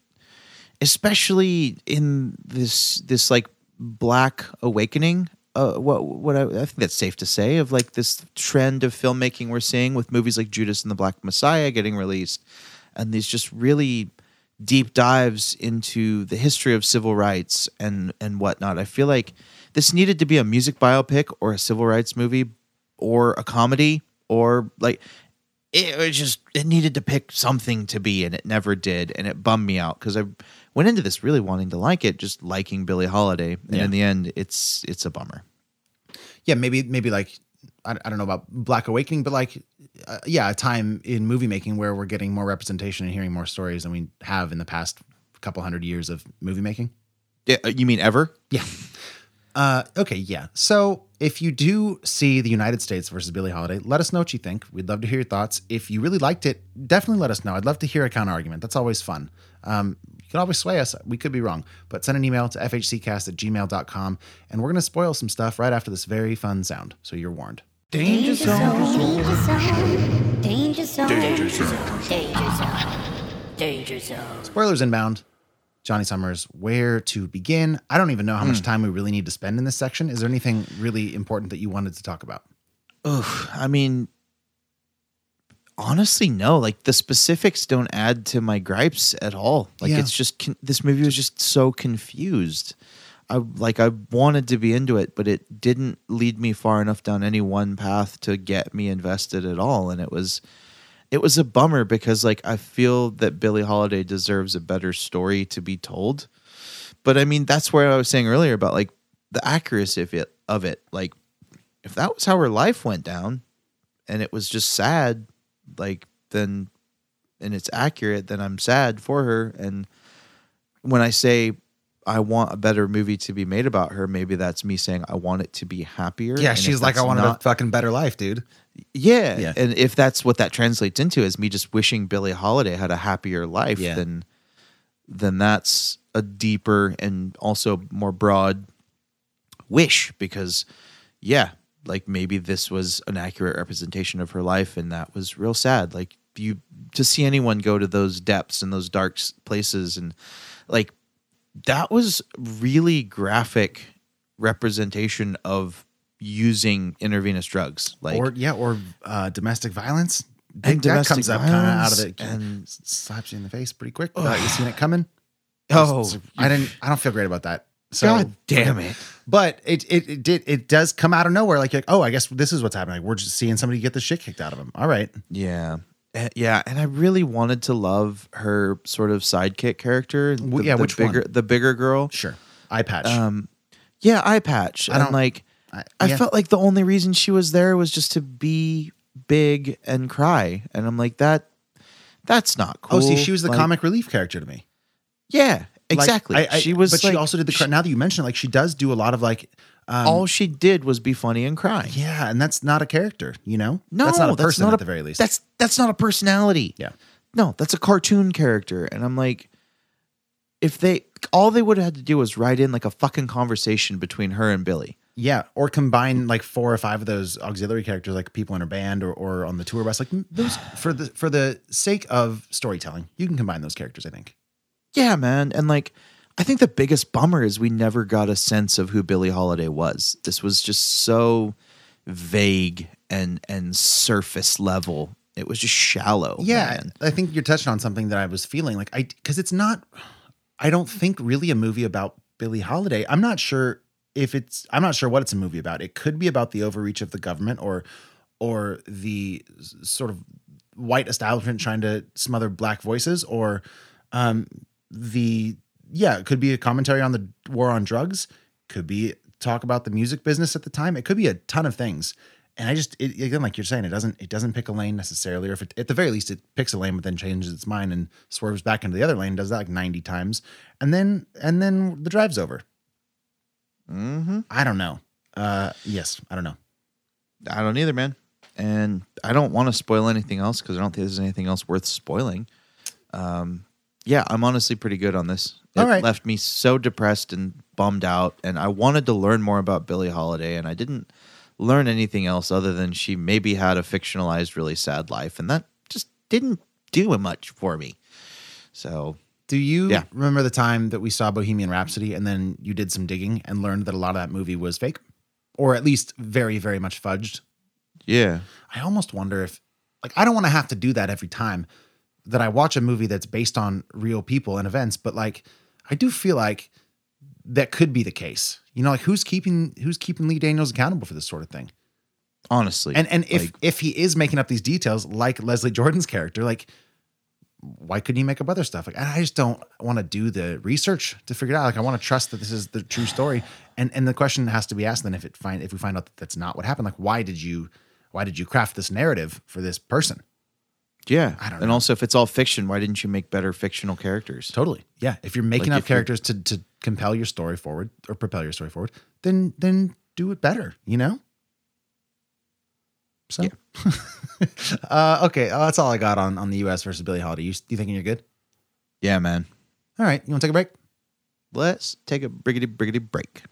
especially in this this like black awakening uh what what I, I think that's safe to say of like this trend of filmmaking we're seeing with movies like judas and the black messiah getting released and these just really deep dives into the history of civil rights and and whatnot. I feel like this needed to be a music biopic or a civil rights movie or a comedy or like it was just it needed to pick something to be and it never did and it bummed me out because I went into this really wanting to like it, just liking Billie Holiday, and Yeah. in the end, it's it's a bummer. yeah, maybe maybe like I, I don't know about Black Awakening, but like uh, yeah, a time in movie making where we're getting more representation and hearing more stories than we have in the past couple hundred years of movie making. Yeah, uh, you mean ever? Yeah. Uh, okay, yeah. So if you do see the United States versus Billie Holiday, let us know what you think. We'd love to hear your thoughts. If you really liked it, definitely let us know. I'd love to hear a counter argument. That's always fun. Um, can always sway us. We could be wrong, but send an email to fhccast at gmail.com and we're going to spoil some stuff right after this very fun sound. So you're warned. Danger zone. Danger zone. Danger zone. Danger zone. Danger zone. Danger zone. Spoilers inbound. Johnny Summers, where to begin? I don't even know how much hmm. time we really need to spend in this section. Is there anything really important that you wanted to talk about? Ugh, I mean, honestly, no. Like the specifics don't add to my gripes at all. Like Yeah. it's just con- this movie was just so confused. I like I wanted to be into it, but it didn't lead me far enough down any one path to get me invested at all, and it was it was a bummer because like I feel that Billie Holiday deserves a better story to be told. But I mean, that's where I was saying earlier about like the accuracy of it of it. Like if that was how her life went down and it was just sad, like then and it's accurate, then I'm sad for her. And when I say I want a better movie to be made about her, maybe that's me saying I want it to be happier. Yeah, And she's like, I wanted not- a fucking better life, dude. yeah. Yeah. And if that's what that translates into is me just wishing Billie Holiday had a happier life, Yeah. then then that's a deeper and also more broad wish because yeah, like maybe this was an accurate representation of her life and that was real sad. Like you to see anyone go to those depths and those dark places and like that was really graphic representation of using intravenous drugs like or yeah, or uh, domestic violence. And that comes up kind of out of it and and- slaps you in the face pretty quick without you seeing it coming. Oh, I didn't. I don't feel great about that. So God damn it. But it it it did it does come out of nowhere. Like like, oh, I guess this is what's happening. Like, we're just seeing somebody get the shit kicked out of them. All right. Yeah. Eh, Yeah, and I really wanted to love her sort of sidekick character. The- yeah, the which one? bigger the bigger girl. Sure. Eye patch. Um yeah, eye patch. I and don't- like I- I, yeah. felt like the only reason she was there was just to be big and cry. And I'm like, that that's not cool. oh, see, she was the Like, comic relief character to me. Yeah, Like, exactly. I- I- she was but she also did the. cry- now that you mention it, like she does do a lot of like. Um, all she did was be funny and cry. yeah, and that's not a character. You know, No, that's not a person not at the very least. That's that's not a personality. yeah. No, that's a cartoon character. And I'm like, if they all they would have had to do was write in like a fucking conversation between her and Billie. Yeah, or combine like four or five of those auxiliary characters, like people in her band or, or on the tour bus. Like those for the for the sake of storytelling, you can combine those characters. I think. Yeah, man. And like I think the biggest bummer is we never got a sense of who Billie Holiday was. This was just so vague and and surface level. It was just shallow. yeah, man. I think you're touching on something that I was feeling like I because it's not. I don't think really a movie about Billie Holiday. I'm not sure if it's. I'm not sure what it's a movie about. It could be about the overreach of the government or or the sort of white establishment trying to smother black voices or um the yeah it could be a commentary on the war on drugs. Could be talk about the music business at the time. It could be a ton of things. And i just it, again like you're saying it doesn't it doesn't pick a lane necessarily or if it at the very least it picks a lane but then changes its mind and swerves back into the other lane does that like 90 times. And then and then the drive's over. Mm-hmm. i don't know. Uh yes i don't know. I don't either, man. And I don't want to spoil anything else because I don't think there's anything else worth spoiling. Um, yeah, I'm honestly pretty good on this. It All right. left me so depressed and bummed out, and I wanted to learn more about Billie Holiday, and I didn't learn anything else other than she maybe had a fictionalized, really sad life, and that just didn't do much for me. So Do you Yeah. remember the time that we saw Bohemian Rhapsody and then you did some digging and learned that a lot of that movie was fake? Or at least very, very much fudged? yeah, I almost wonder if, like, I don't want to have to do that every time that I watch a movie that's based on real people and events, but like, I do feel like that could be the case. You know, like who's keeping who's keeping Lee Daniels accountable for this sort of thing? Honestly, And and if like, if he is making up these details like Leslie Jordan's character, like why couldn't he make up other stuff? Like I just don't want to do the research to figure it out. Like I want to trust that this is the true story. And and the question has to be asked then if it find if we find out that that's not what happened, like why did you why did you craft this narrative for this person? Yeah, I don't and know. also if it's all fiction, why didn't you make better fictional characters? Totally. Yeah. If you're making Like, up if characters to to compel your story forward or propel your story forward, then then do it better, you know? So uh okay, uh, that's all I got on on the US versus Billie Holiday. You you thinking you're good? Yeah, man. All right, you want to take a break? Let's take a briggity briggity break.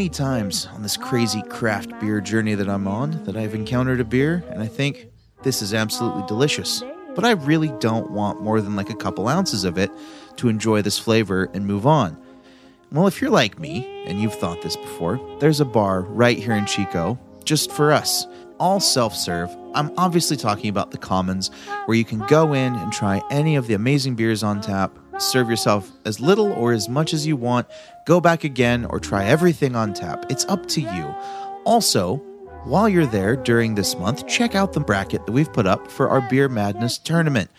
Many times on this crazy craft beer journey that I'm on that I've encountered a beer and I think this is absolutely delicious. But I really don't want more than like a couple ounces of it to enjoy this flavor and move on. Well, if you're like me and you've thought this before, there's a bar right here in Chico just for us. All self serve. I'm obviously talking about the Commons, where you can go in and try any of the amazing beers on tap, serve yourself as little or as much as you want, go back again, or try everything on tap. It's up to you. Also, while you're there during this month, check out the bracket that we've put up for our Beer Madness tournament.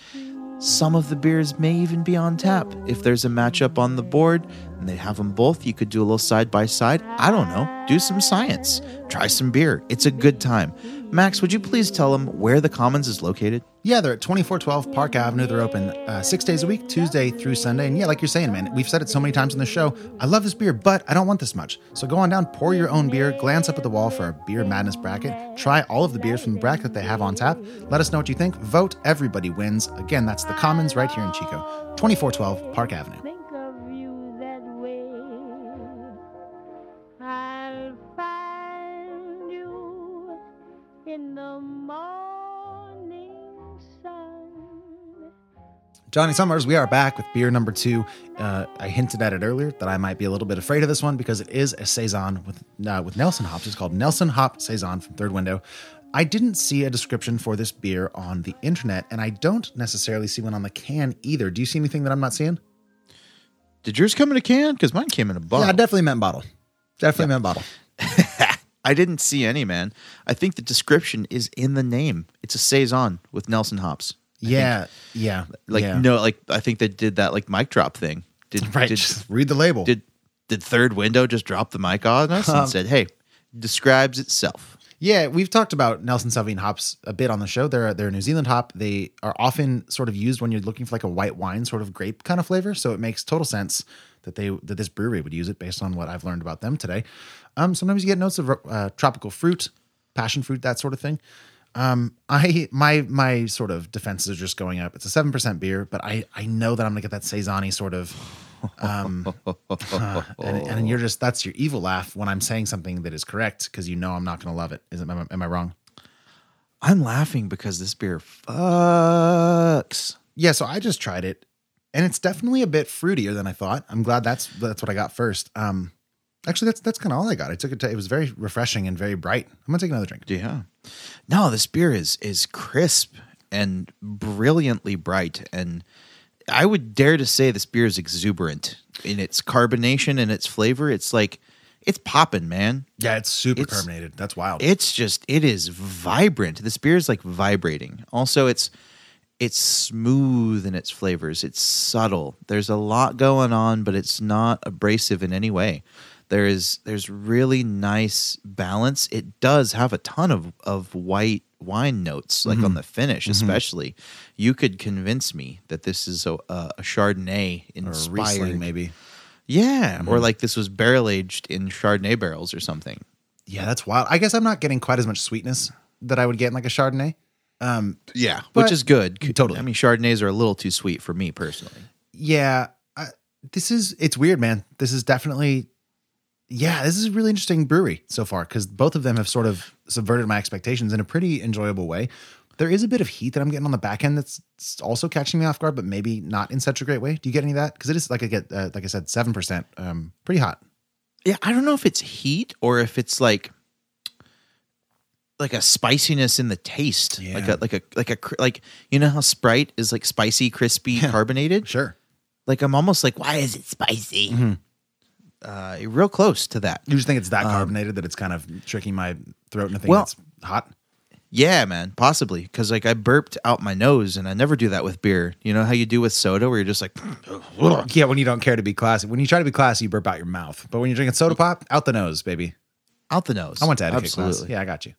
Some of the beers may even be on tap. If there's a matchup on the board and they have them both, you could do a little side by side. I don't know. Do some science. Try some beer. It's a good time. Max, would you please tell them where the Commons is located? Yeah, they're at 2412 Park Avenue. They're open uh, six days a week, Tuesday through Sunday. And yeah, like you're saying, man, we've said it so many times in the show. I love this beer, but I don't want this much. So go on down, pour your own beer, glance up at the wall for our Beer Madness bracket, try all of the beers from the bracket they have on tap. Let us know what you think. Vote. Everybody wins. Again, that's the Commons right here in Chico. 2412 Park Avenue. Johnny Summers, we are back with beer number two. Uh, I hinted at it earlier that I might be a little bit afraid of this one because it is a saison with uh, with Nelson hops. It's called Nelson Hop Saison from Third Window. I didn't see a description for this beer on the internet, and I don't necessarily see one on the can either. Do you see anything that I'm not seeing? Did yours come in a can? Because mine came in a bottle. Yeah, I definitely meant bottle. Definitely meant bottle. I didn't see any, man. I think the description is in the name. It's a saison with Nelson hops. Yeah, think. yeah, like yeah. no, like I think they did that like mic drop thing. Did Right, Did, just read the label. Did did Third Window just drop the mic on us Um, and said, "Hey, describes itself." Yeah, we've talked about Nelson Sauvignon hops a bit on the show. They're they're a New Zealand hop. They are often sort of used when you're looking for like a white wine sort of grape kind of flavor. So it makes total sense that they that this brewery would use it based on what I've learned about them today. Um, sometimes you get notes of uh, tropical fruit, passion fruit, that sort of thing. Um, I my my sort of defenses are just going up. It's a seven percent beer, but I I know that I'm gonna get that saison sort of. Um, uh, and, and you're just that's your evil laugh when I'm saying something that is correct because you know I'm not gonna love it. Is it, am, I- am I wrong? I'm laughing because this beer fucks. Yeah, so I just tried it, and it's definitely a bit fruitier than I thought. I'm glad that's that's what I got first. Um, actually, that's that's kind of all I got. I took it. To, it was very refreshing and very bright. I'm gonna take another drink. Yeah. No, this beer is is crisp and brilliantly bright and I would dare to say this beer is exuberant in its carbonation and its flavor. It's like it's popping, man. Yeah, it's super It's- carbonated. That's wild. It's just it is vibrant. This beer is like vibrating. Also, it's it's smooth in its flavors. It's subtle. There's a lot going on, but it's not abrasive in any way. There is there's really nice balance. It does have a ton of of white wine notes, like on Mhm. the finish, Mhm. especially. You could convince me that this is a, a, Chardonnay or a inspired, maybe. Yeah, or Mhm. like this was barrel aged in Chardonnay barrels or something. Yeah, that's wild. I guess I'm not getting quite as much sweetness that I would get in like a Chardonnay. Um, Yeah, which is good. Totally. I mean, Chardonnays are a little too sweet for me personally. yeah, I, this is it's weird, man. This is definitely yeah, this is a really interesting brewery so far because both of them have sort of subverted my expectations in a pretty enjoyable way. There is a bit of heat that I'm getting on the back end that's also catching me off guard, but maybe not in such a great way. Do you get any of that? Because it is like I get, uh, like I said, seven percent, um, pretty hot. Yeah, I don't know if it's heat or if it's like like a spiciness in the taste, like Yeah. a like a like a like you know how Sprite is like spicy, crispy, carbonated. Sure. Like I'm almost like, why is it spicy? Mhm. Uh, real close to that. You just think it's that Um, carbonated that it's kind of tricking my throat into thinking Well- it's hot. Yeah, man, possibly because like I burped out my nose, and I never do that with beer. You know how you do with soda, where you're just like, Yeah, when you don't care to be classy. When you try to be classy, you burp out your mouth. But when you're drinking soda pop, out the nose, baby. out the nose. I went to etiquette Absolutely. class. Yeah, I got you.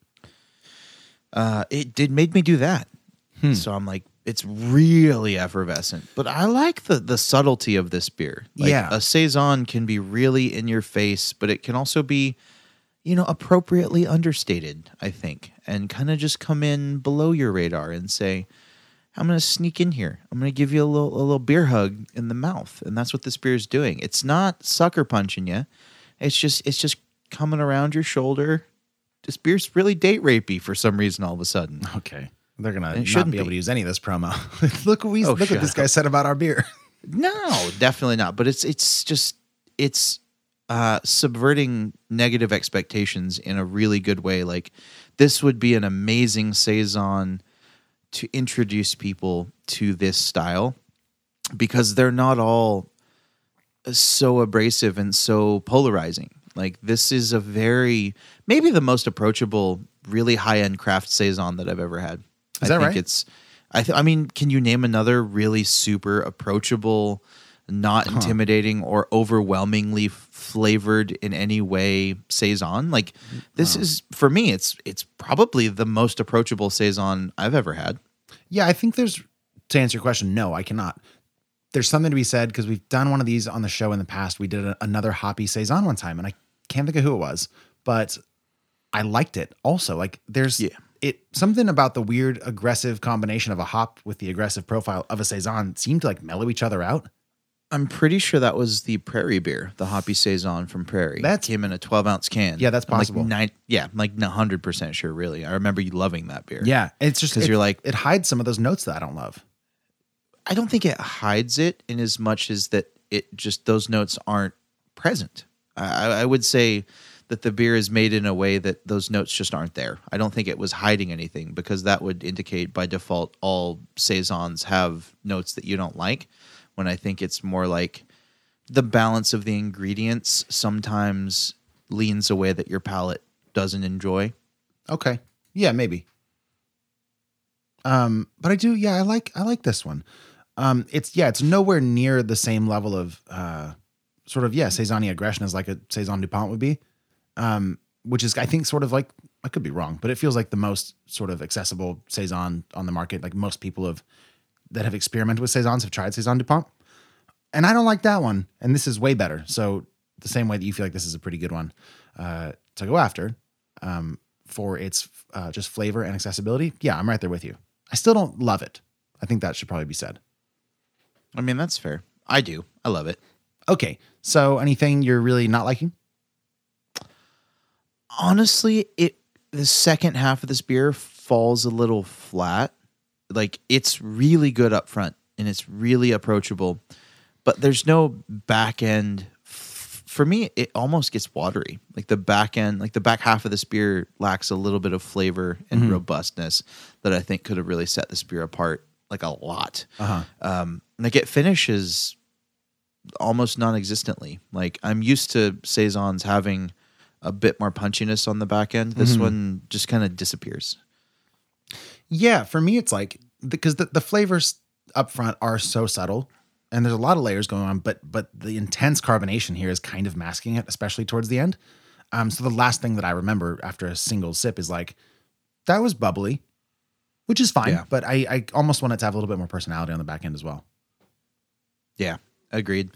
uh, it did made me do that. Hmm. So I'm like, it's really effervescent. But I like the the subtlety of this beer. Like, Yeah. a saison can be really in your face, but it can also be, you know, appropriately understated. I think, and kind of just come in below your radar and say. I'm gonna sneak in here. I'm gonna give you a little a little beer hug in the mouth, and that's what this beer is doing. It's not sucker punching you. It's just it's just coming around your shoulder. This beer's really date rapey for some reason. All of a sudden, Okay. They're gonna It not shouldn't be able to use any of this promo. look what we Oh, look what this guy said about our beer. No, definitely not. But it's it's just it's uh subverting negative expectations in a really good way. Like this would be an amazing saison to introduce people to this style because they're not all so abrasive and so polarizing. Like this is a very maybe the most approachable, really high end craft saison that I've ever had. Is I that think right? It's I th- I mean, can you name another really super approachable, not intimidating or overwhelmingly flavored in any way saison? Like this is for me, it's it's probably the most approachable saison I've ever had. Yeah, I think there's to answer your question, no, I cannot. There's something to be said because we've done one of these on the show in the past. We did a, another hoppy saison one time, and I can't think of who it was, but I liked it. Also, like there's Yeah. It something about the weird aggressive combination of a hop with the aggressive profile of a saison seemed to like mellow each other out. I'm pretty sure that was the Prairie beer, the Hoppy Saison from Prairie. That came in a 12 ounce can. Yeah, that's I'm possible. Like nine, yeah, I'm like 100 percent sure. Really, I remember you loving that beer. Yeah, it's just 'Cause it- you're like- it hides some of those notes that I don't love. I don't think it hides it in as much as that it just those notes aren't present. I, I would say that the beer is made in a way that those notes just aren't there. I don't think it was hiding anything because that would indicate by default all saisons have notes that you don't like. When I think it's more like the balance of the ingredients sometimes leans a way that your palate doesn't enjoy. Okay. Yeah, maybe. Um, but I do, yeah, I like I like this one. Um, it's yeah, it's nowhere near the same level of uh sort of, yeah, Saison aggression as like a Saison DuPont would be. Um, which is I think sort of like I could be wrong, but it feels like the most sort of accessible Saison on the market. Like most people have that have experimented with Saisons have tried Saison DuPont. And I don't like that one. And this is way better. So the same way that you feel like this is a pretty good one uh, to go after um, for its uh, just flavor and accessibility, yeah, I'm right there with you. I still don't love it. I think that should probably be said. I mean, that's fair. I do. I love it. Okay, so anything you're really not liking? Honestly it the second half of this beer falls a little flat. Like it's really good up front and it's really approachable but there's no back end. For me it almost gets watery. Like the back end like the back half of this beer lacks a little bit of flavor and Mhm. robustness that i think could have really set this beer apart like a lot. Uh-huh. um like it finishes almost non-existently. Like i'm used to saisons having a bit more punchiness on the back end this Mhm. one just kind of disappears Yeah, for me, it's like because the, the flavors up front are so subtle and there's a lot of layers going on, but but the intense carbonation here is kind of masking it, especially towards the end. Um, so the last thing that I remember after a single sip is like that was bubbly, which is fine, Yeah. but I, I almost want it to have a little bit more personality on the back end as well. Yeah, agreed.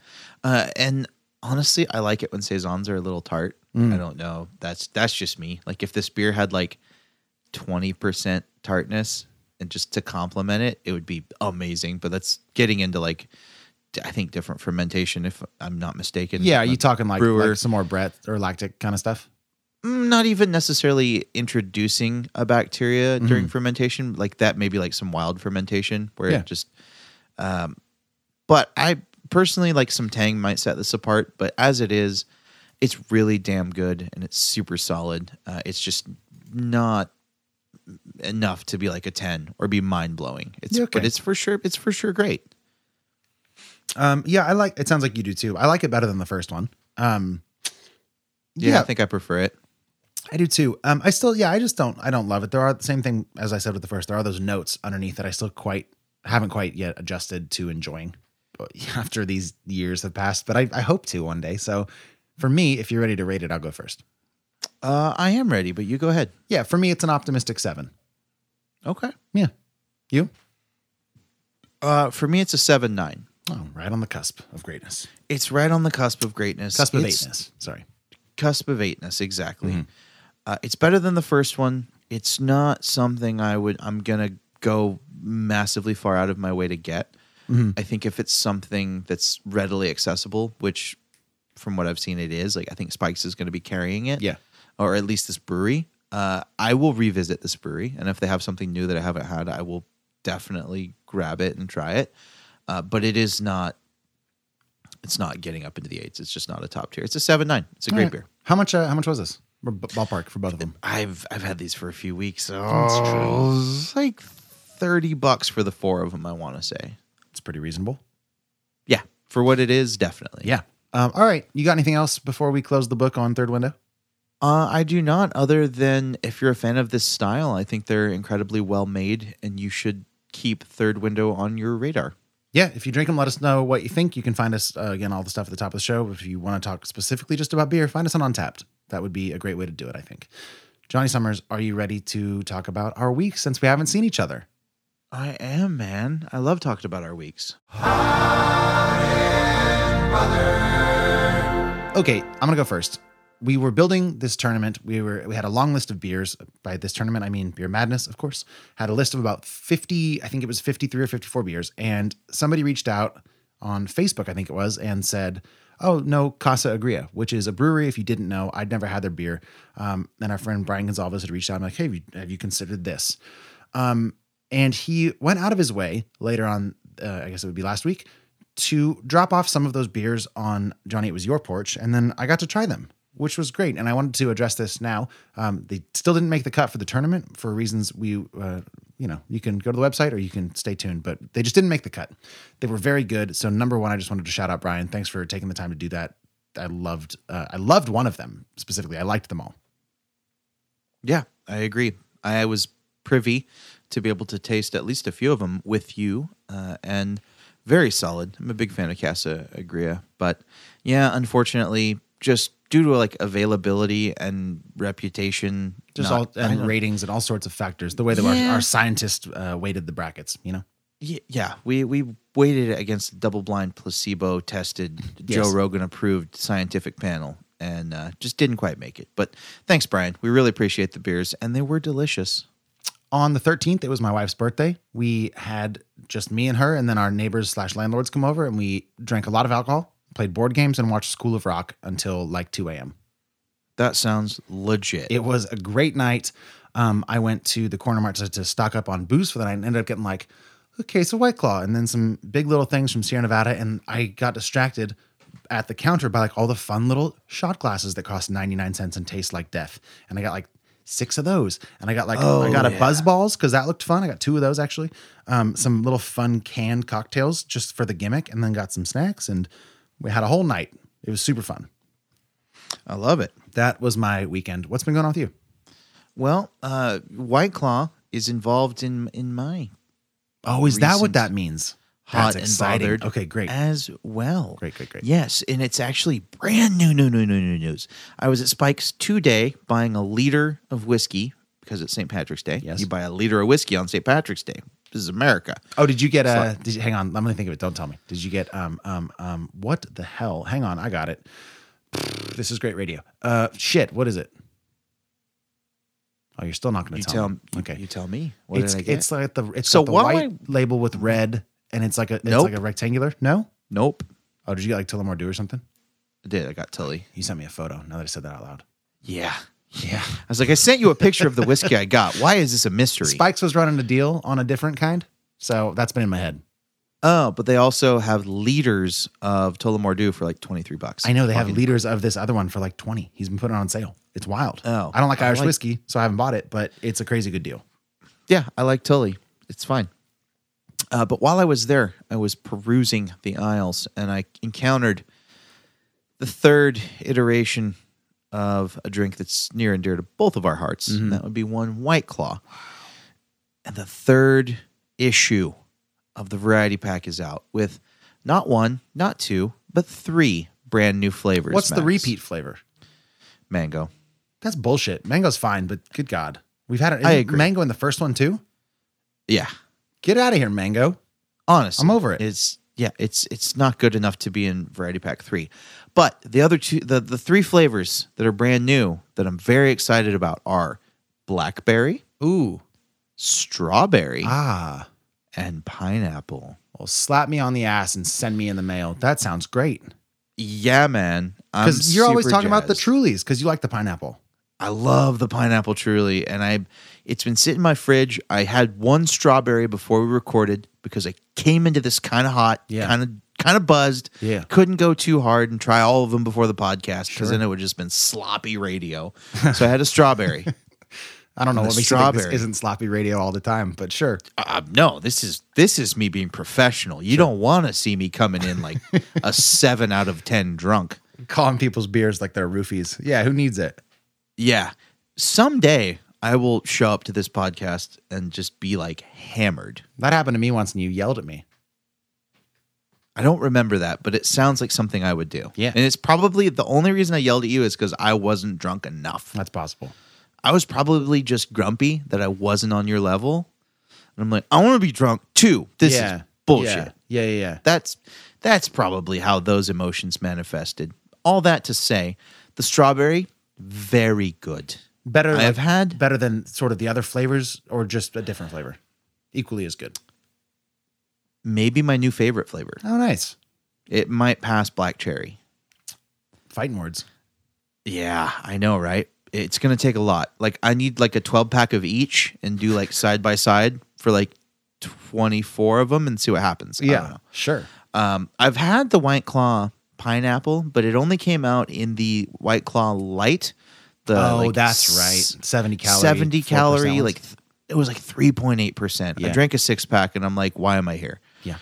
Uh, and honestly, I like it when saisons are a little tart. Mm. I don't know. That's that's just me. Like if this beer had like twenty percent tartness, and just to complement it, it would be amazing. But that's getting into like I think different fermentation, if I'm not mistaken. Yeah, are you talking like, brewer? like some more breadth or lactic kind of stuff? Mm, not even necessarily introducing a bacteria during Mhm. fermentation like that maybe like some wild fermentation where Yeah. it just um but i personally like some tang might set this apart but as it is it's really damn good and it's super solid uh, it's just not enough to be like a 10 or be mind-blowing it's Yeah, okay. but it's for sure it's for sure great Um, yeah, I like. It sounds like you do too. I like it better than the first one. Um, yeah, i think i prefer it I do too. Um, I still, yeah, I just don't, I don't love it. There are the same thing as I said with the first. There are those notes underneath that I still quite haven't quite yet adjusted to enjoying after these years have passed. But I, I hope to one day. So for me, if you're ready to rate it, I'll go first. uh i am ready but you go ahead Yeah, for me, it's an optimistic seven. okay Yeah, you? uh for me it's a 7-9 Oh, right on the cusp of greatness. it's right on the cusp of greatness Cusp of It's- eightness. Sorry. cusp of eightness exactly Mm-hmm. uh, it's better than the first one it's not something i would i'm gonna go massively far out of my way to get Mhm. i think if it's something that's readily accessible which from what i've seen it is like i think spikes is going to be carrying it Yeah. or at least this brewery uh, i will revisit this brewery and if they have something new that i haven't had i will definitely grab it and try it uh, but it is not it's not getting up into the eights it's just not a top tier it's a 7-9 it's a great All right. beer How much? Uh, how much was this? B- ballpark for both of them. I've I've had these for a few weeks. Oh, it's like thirty bucks for the four of them. I want to say. It's pretty reasonable. Yeah, for what it is, definitely. Yeah. Um, all right. You got anything else before we close the book on Third Window? Uh, I do not. Other than if you're a fan of this style, I think they're incredibly well made, and you should keep Third Window on your radar. Yeah, if you drink them, let us know what you think. You can find us uh, again all the stuff at the top of the show. If you want to talk specifically just about beer, find us on Untappd. That would be a great way to do it, I think. Johnny Summers, are you ready to talk about our week since we haven't seen each other? I am, man. I love talking about our weeks. Okay, I'm gonna go first. We were building this tournament. We were we had a long list of beers. By this tournament, I mean Beer Madness, of course. Had a list of about 50, I think it was 53 or 54 beers. And somebody reached out on Facebook, I think it was, and said, Oh, no, Casa Agria, which is a brewery. If you didn't know, I'd never had their beer. Um, and our friend Brian Gonzalez had reached out and like, hey, have you, have you considered this? Um, and he went out of his way later on, uh, I guess it would be last week, to drop off some of those beers on Johnny, it was your porch. And then I got to try them, which was great. And I wanted to address this now. Um, they still didn't make the cut for the tournament for reasons we, uh, you know, you can go to the website or you can stay tuned, but they just didn't make the cut. They were very good. So number one, I just wanted to shout out Brian. Thanks for taking the time to do that. I loved, uh, I loved one of them specifically. I liked them all. Yeah, I agree. I was privy to be able to taste at least a few of them with you, uh, and very solid. I'm a big fan of Casa Agria, but yeah, unfortunately, just due to like availability and reputation, Just not- all and ratings and all sorts of factors. The way that Yeah. our, our scientists uh, weighted the brackets, you know. Ye- Yeah, we we weighted it against a double-blind, placebo-tested, Joe Rogan approved scientific panel, and uh, just didn't quite make it. But thanks, Brian. We really appreciate the beers, and they were delicious. On the 13th, it was my wife's birthday. We had just me and her, and then our neighbors slash landlords come over, and we drank a lot of alcohol, played board games, and watched School of Rock until like 2 a.m. That sounds legit. It was a great night. Um, I went to the corner mart to, to stock up on booze for the night and ended up getting like a case of White Claw and then some big little things from Sierra Nevada. And I got distracted at the counter by like all the fun little shot glasses that cost 99 cents and taste like death. And I got like six of those. And I got like, Oh, I got a BuzzBallz because that looked fun. I got two of those actually. Um, some little fun canned cocktails just for the gimmick and then got some snacks. And we had a whole night. It was super fun. I love it. That was my weekend. What's been going on with you? Well, uh, White Claw is involved in in my Oh, is that what that means? Hot That's and exciting. bothered. Okay, great. as well. Great, great, great. Yes, and it's actually brand new, new, new, new, new news. I was at Spike's today buying a liter of whiskey because it's St. Patrick's Day. Yes. You buy a liter of whiskey on St. Patrick's Day. This is America. Oh, did you get a? uh did you hang on, let me think of it. Don't tell me. Did you get um um um what the hell? Hang on, I got it. This is great radio. Uh shit, what is it? Oh, you're still not gonna tell, tell me. you- Okay. You tell me. What it's did I get? it's like the it's So got the white I- label with red and it's like a it's Nope. like a rectangular. No? Nope. Oh, did you get like Tullamore Dew or something? I did. I got Tully. You sent me a photo. Now that I said that out loud. Yeah. Yeah. I was like, I sent you a picture of the whiskey I got. Why is this a mystery? Spikes was running a deal on a different kind, so that's been in my head. Oh, but they also have liters of Tullamore Dew for like 23 bucks. I know they have liters of this other one for like twenty. He's been putting it on sale. It's wild. Oh. I don't like I Irish like- whiskey, so I haven't bought it, but it's a crazy good deal. Yeah, I like Tully. It's fine. Uh, but while I was there, I was perusing the aisles and I encountered the third iteration of a drink that's near and dear to both of our hearts, and that would be one White Claw. And the third issue of the variety pack is out with not one, not two, but three brand new flavors. What's the repeat flavor? Mango. That's bullshit. Mango's fine, but good God, we've had it. I agree. Mango in the first one too. Yeah. Get out of here, Mango. Honestly, I'm over it. It's yeah, it's it's not good enough to be in variety pack three. But the other two, the the three flavors that are brand new that I'm very excited about are blackberry, Ooh, strawberry, ah. and pineapple. Well, slap me on the ass and send me in the mail. That sounds great. Yeah, man. Because you're always talking about the. Trulies because you like the pineapple. I love the pineapple truly, and I it's been sitting in my fridge. I had one strawberry before we recorded because I came into this kind of hot, Yeah. kind of kind of buzzed. Yeah. couldn't go too hard and try all of them before the podcast because Sure. then it would just been sloppy radio. so I had a strawberry. I don't know what makes you think this strawberry. isn't sloppy radio all the time, but sure. uh, no, this is this is me being professional. You don't want to see me coming in like a seven out of ten drunk. Calling people's beers like they're roofies. Yeah, who needs it? Yeah, someday I will show up to this podcast and just be like hammered. That happened to me once and you yelled at me. I don't remember that, but it sounds like something I would do. Yeah. And it's probably the only reason I yelled at you is because I wasn't drunk enough. That's possible. I was probably just grumpy that I wasn't on your level. And I'm like, I want to be drunk too. This yeah. is bullshit. Yeah, yeah, yeah. yeah. That's that's probably how those emotions manifested. All that to say, the strawberry, very good. Better I have like, had better than sort of the other flavors or just a different flavor. Equally as good. maybe my new favorite flavor. Oh, nice. It might pass black cherry. Fighting words. Yeah, I know, right? It's gonna take a lot. Like I need like a twelve pack of each and do like side by side for like twenty four of them and see what happens. I don't Yeah, know. sure. Um, I've had the White Claw pineapple, but it only came out in the White Claw light. The oh, like, that's right. 70 calorie. 70 4% calorie, like th- it was like three point eight percent. I Yeah. drank a six pack and I'm like, why am I here? Yeah.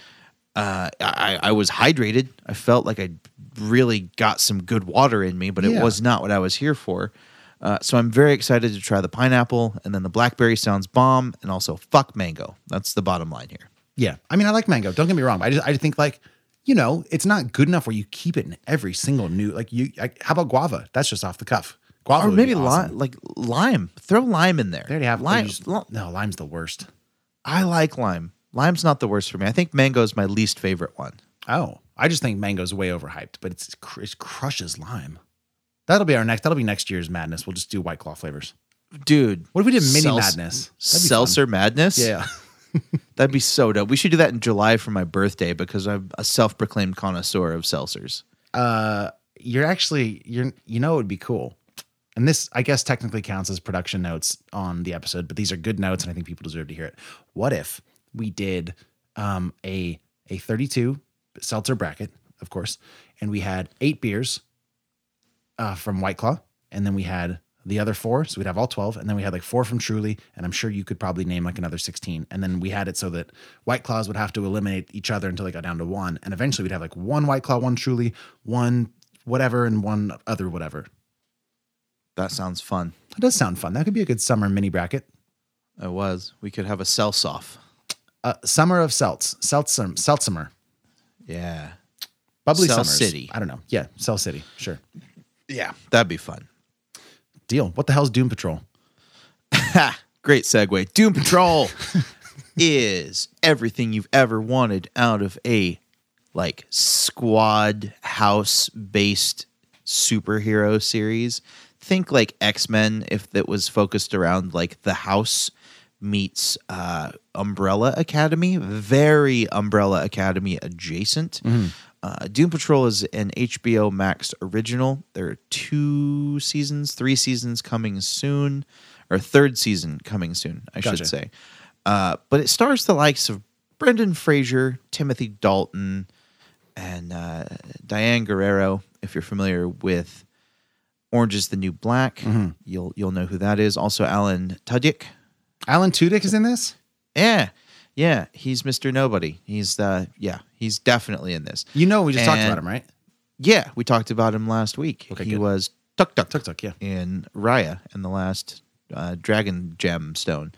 Uh, I, I was hydrated. I felt like I really got some good water in me, but it Yeah. was not what I was here for. Uh, so I'm very excited to try the pineapple, and then the blackberry sounds bomb, and also fuck mango. That's the bottom line here. Yeah. I mean, I like mango. Don't get me wrong. I just I think like, you know, it's not good enough where you keep it in every single new like you like, how about guava? That's just off the cuff. Guava or maybe be awesome. lime, like lime. Throw lime in there. They already have lime. just- no, lime's the worst. I like lime. Lime's not the worst for me. I think mango is my least favorite one. Oh, I just think mango's way overhyped, but it's it crushes lime. That'll be our next. That'll be next year's madness. We'll just do white claw flavors. Dude, What if we did mini madness? Seltzer madness. Yeah. That'd be so dope. We should do that in July for my birthday because I'm a self-proclaimed connoisseur of seltzers. uh you're actually you're you know it would be cool and this i guess technically counts as production notes on the episode but these are good notes and i think people deserve to hear it. What if we did um a a 32 seltzer bracket of course and we had eight beers uh from white claw and then we had the other four so we'd have all 12 and then we had like four from truly and i'm sure you could probably name like another 16 and then we had it so that white claws would have to eliminate each other until they got down to one and eventually we'd have like one white claw one truly one whatever and one other whatever That sounds fun. that does sound fun that could be a good summer mini bracket It was. We could have a seltz off. uh, summer of seltz seltzer seltzer Yeah. bubbly Cell summers City. i don't know yeah cell city sure Yeah. That'd be fun. deal what the hell's doom patrol Ha! Great segue. Doom Patrol is everything you've ever wanted out of a like squad house based superhero series. Think like X Men if that was focused around like the house meets uh, Umbrella Academy, very Umbrella Academy adjacent. Uh, Doom Patrol is an HBO Max original. There are two seasons, three seasons coming soon, or third season coming soon, I Gotcha. should say. Uh, but it stars the likes of Brendan Fraser, Timothy Dalton, and uh, Diane Guerrero. If you're familiar with Orange is the New Black, Mm-hmm. you'll you'll know who that is. Also, Alan Tudyk. Alan Tudyk is in this. Yeah, yeah, he's Mr. Nobody. He's uh, yeah, he's definitely in this. You know, we just talked about him, right? Yeah, we talked about him last week. Okay, he good. was Tuk Tuk Tuk Tuk, yeah. in Raya and the last uh, Dragon Gemstone.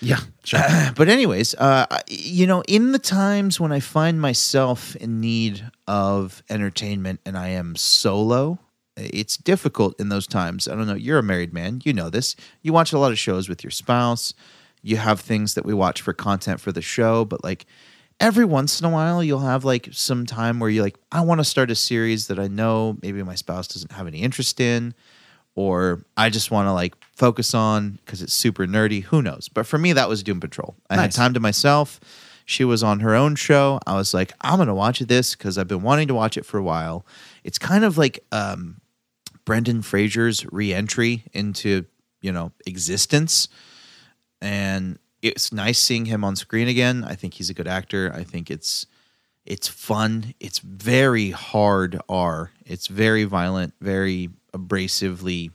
Yeah, sure. but anyways, uh, you know, in the times when I find myself in need of entertainment and I am solo, it's difficult in those times. I don't know. You're a married man. You know this. You watch a lot of shows with your spouse. You have things that we watch for content for the show, but like every once in a while, you'll have like some time where you're like, I want to start a series that I know maybe my spouse doesn't have any interest in or I just want to like focus on because it's super nerdy. Who knows? But for me, that was Doom Patrol. I had time to myself. She was on her own show. I was like, I'm gonna watch this because I've been wanting to watch it for a while. It's kind of like um, Brendan Fraser's re-entry into you know existence, and it's nice seeing him on screen again. I think he's a good actor. I think it's it's fun. It's very hard R. It's very violent, very abrasively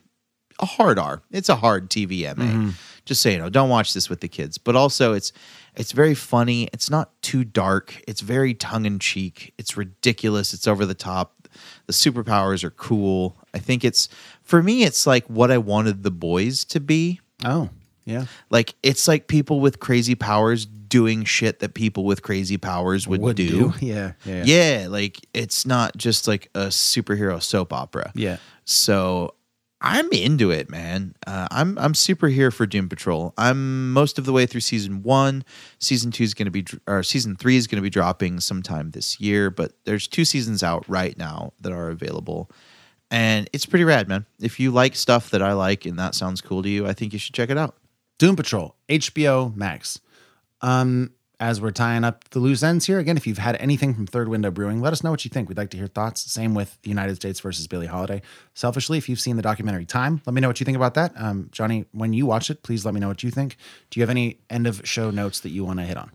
a hard R. It's a hard TVMA. Just so you know, don't watch this with the kids. But also, it's it's very funny. It's not too dark. It's very tongue in cheek. It's ridiculous. It's over the top. The superpowers are cool. I think it's for me. It's like what I wanted the boys to be. Oh, yeah. Like it's like people with crazy powers doing shit that people with crazy powers would, Would do. do. Yeah, yeah, yeah. like it's not just like a superhero soap opera. Yeah. So I'm into it, man. Uh, I'm I'm super here for Doom Patrol. I'm most of the way through season one. Season two is going to be, or season three is going to be dropping sometime this year. But there's two seasons out right now that are available, and it's pretty rad, man. If you like stuff that I like and that sounds cool to you, I think you should check it out. Doom Patrol, HBO Max. Um, as we're tying up the loose ends here, again, if you've had anything from Third Window Brewing, let us know what you think. We'd like to hear thoughts. Same with the United States versus Billie Holiday. Selfishly, if you've seen the documentary Time, let me know what you think about that. Um, Johnny, when you watch it, please let me know what you think. Do you have any end of show notes that you want to hit on?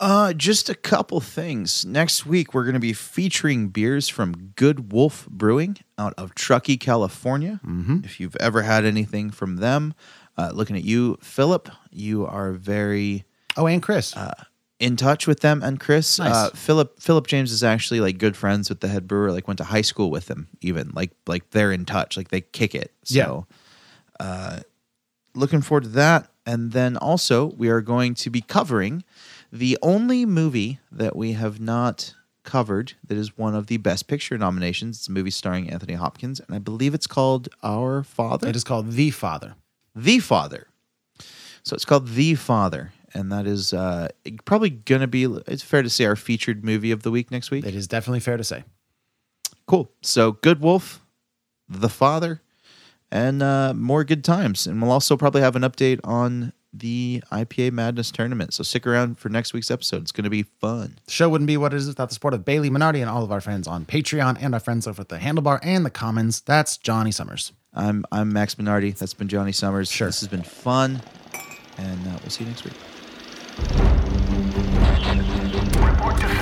Uh, just a couple things. Next week, we're going to be featuring beers from Good Wolf Brewing out of Truckee, California. Mm-hmm. If you've ever had anything from them, uh, looking at you, Philip, you are very Oh, and Chris. uh, in touch with them. And Chris, Nice. uh, Philip, Philip James is actually like good friends with the head brewer. Like went to high school with him, even like like they're in touch. Like they kick it. So, uh, looking forward to that. And then also, we are going to be covering the only movie that we have not covered that is one of the Best Picture nominations. It's a movie starring Anthony Hopkins, and I believe it's called Our Father. It is called The Father. The Father. So it's called The Father, and that is uh, probably going to be, it's fair to say, our featured movie of the week next week. It is definitely fair to say. Cool. So Good Wolf, The Father, and uh, more good times. And we'll also probably have an update on the IPA Madness tournament. So stick around for next week's episode. It's going to be fun. The show wouldn't be what it is without the support of Bailey Minardi and all of our friends on Patreon and our friends over at the Handlebar and the Commons. That's Johnny Summers. I'm I'm Max Minardi. That's been Johnny Summers. Sure. This has been fun, and uh, we'll see you next week.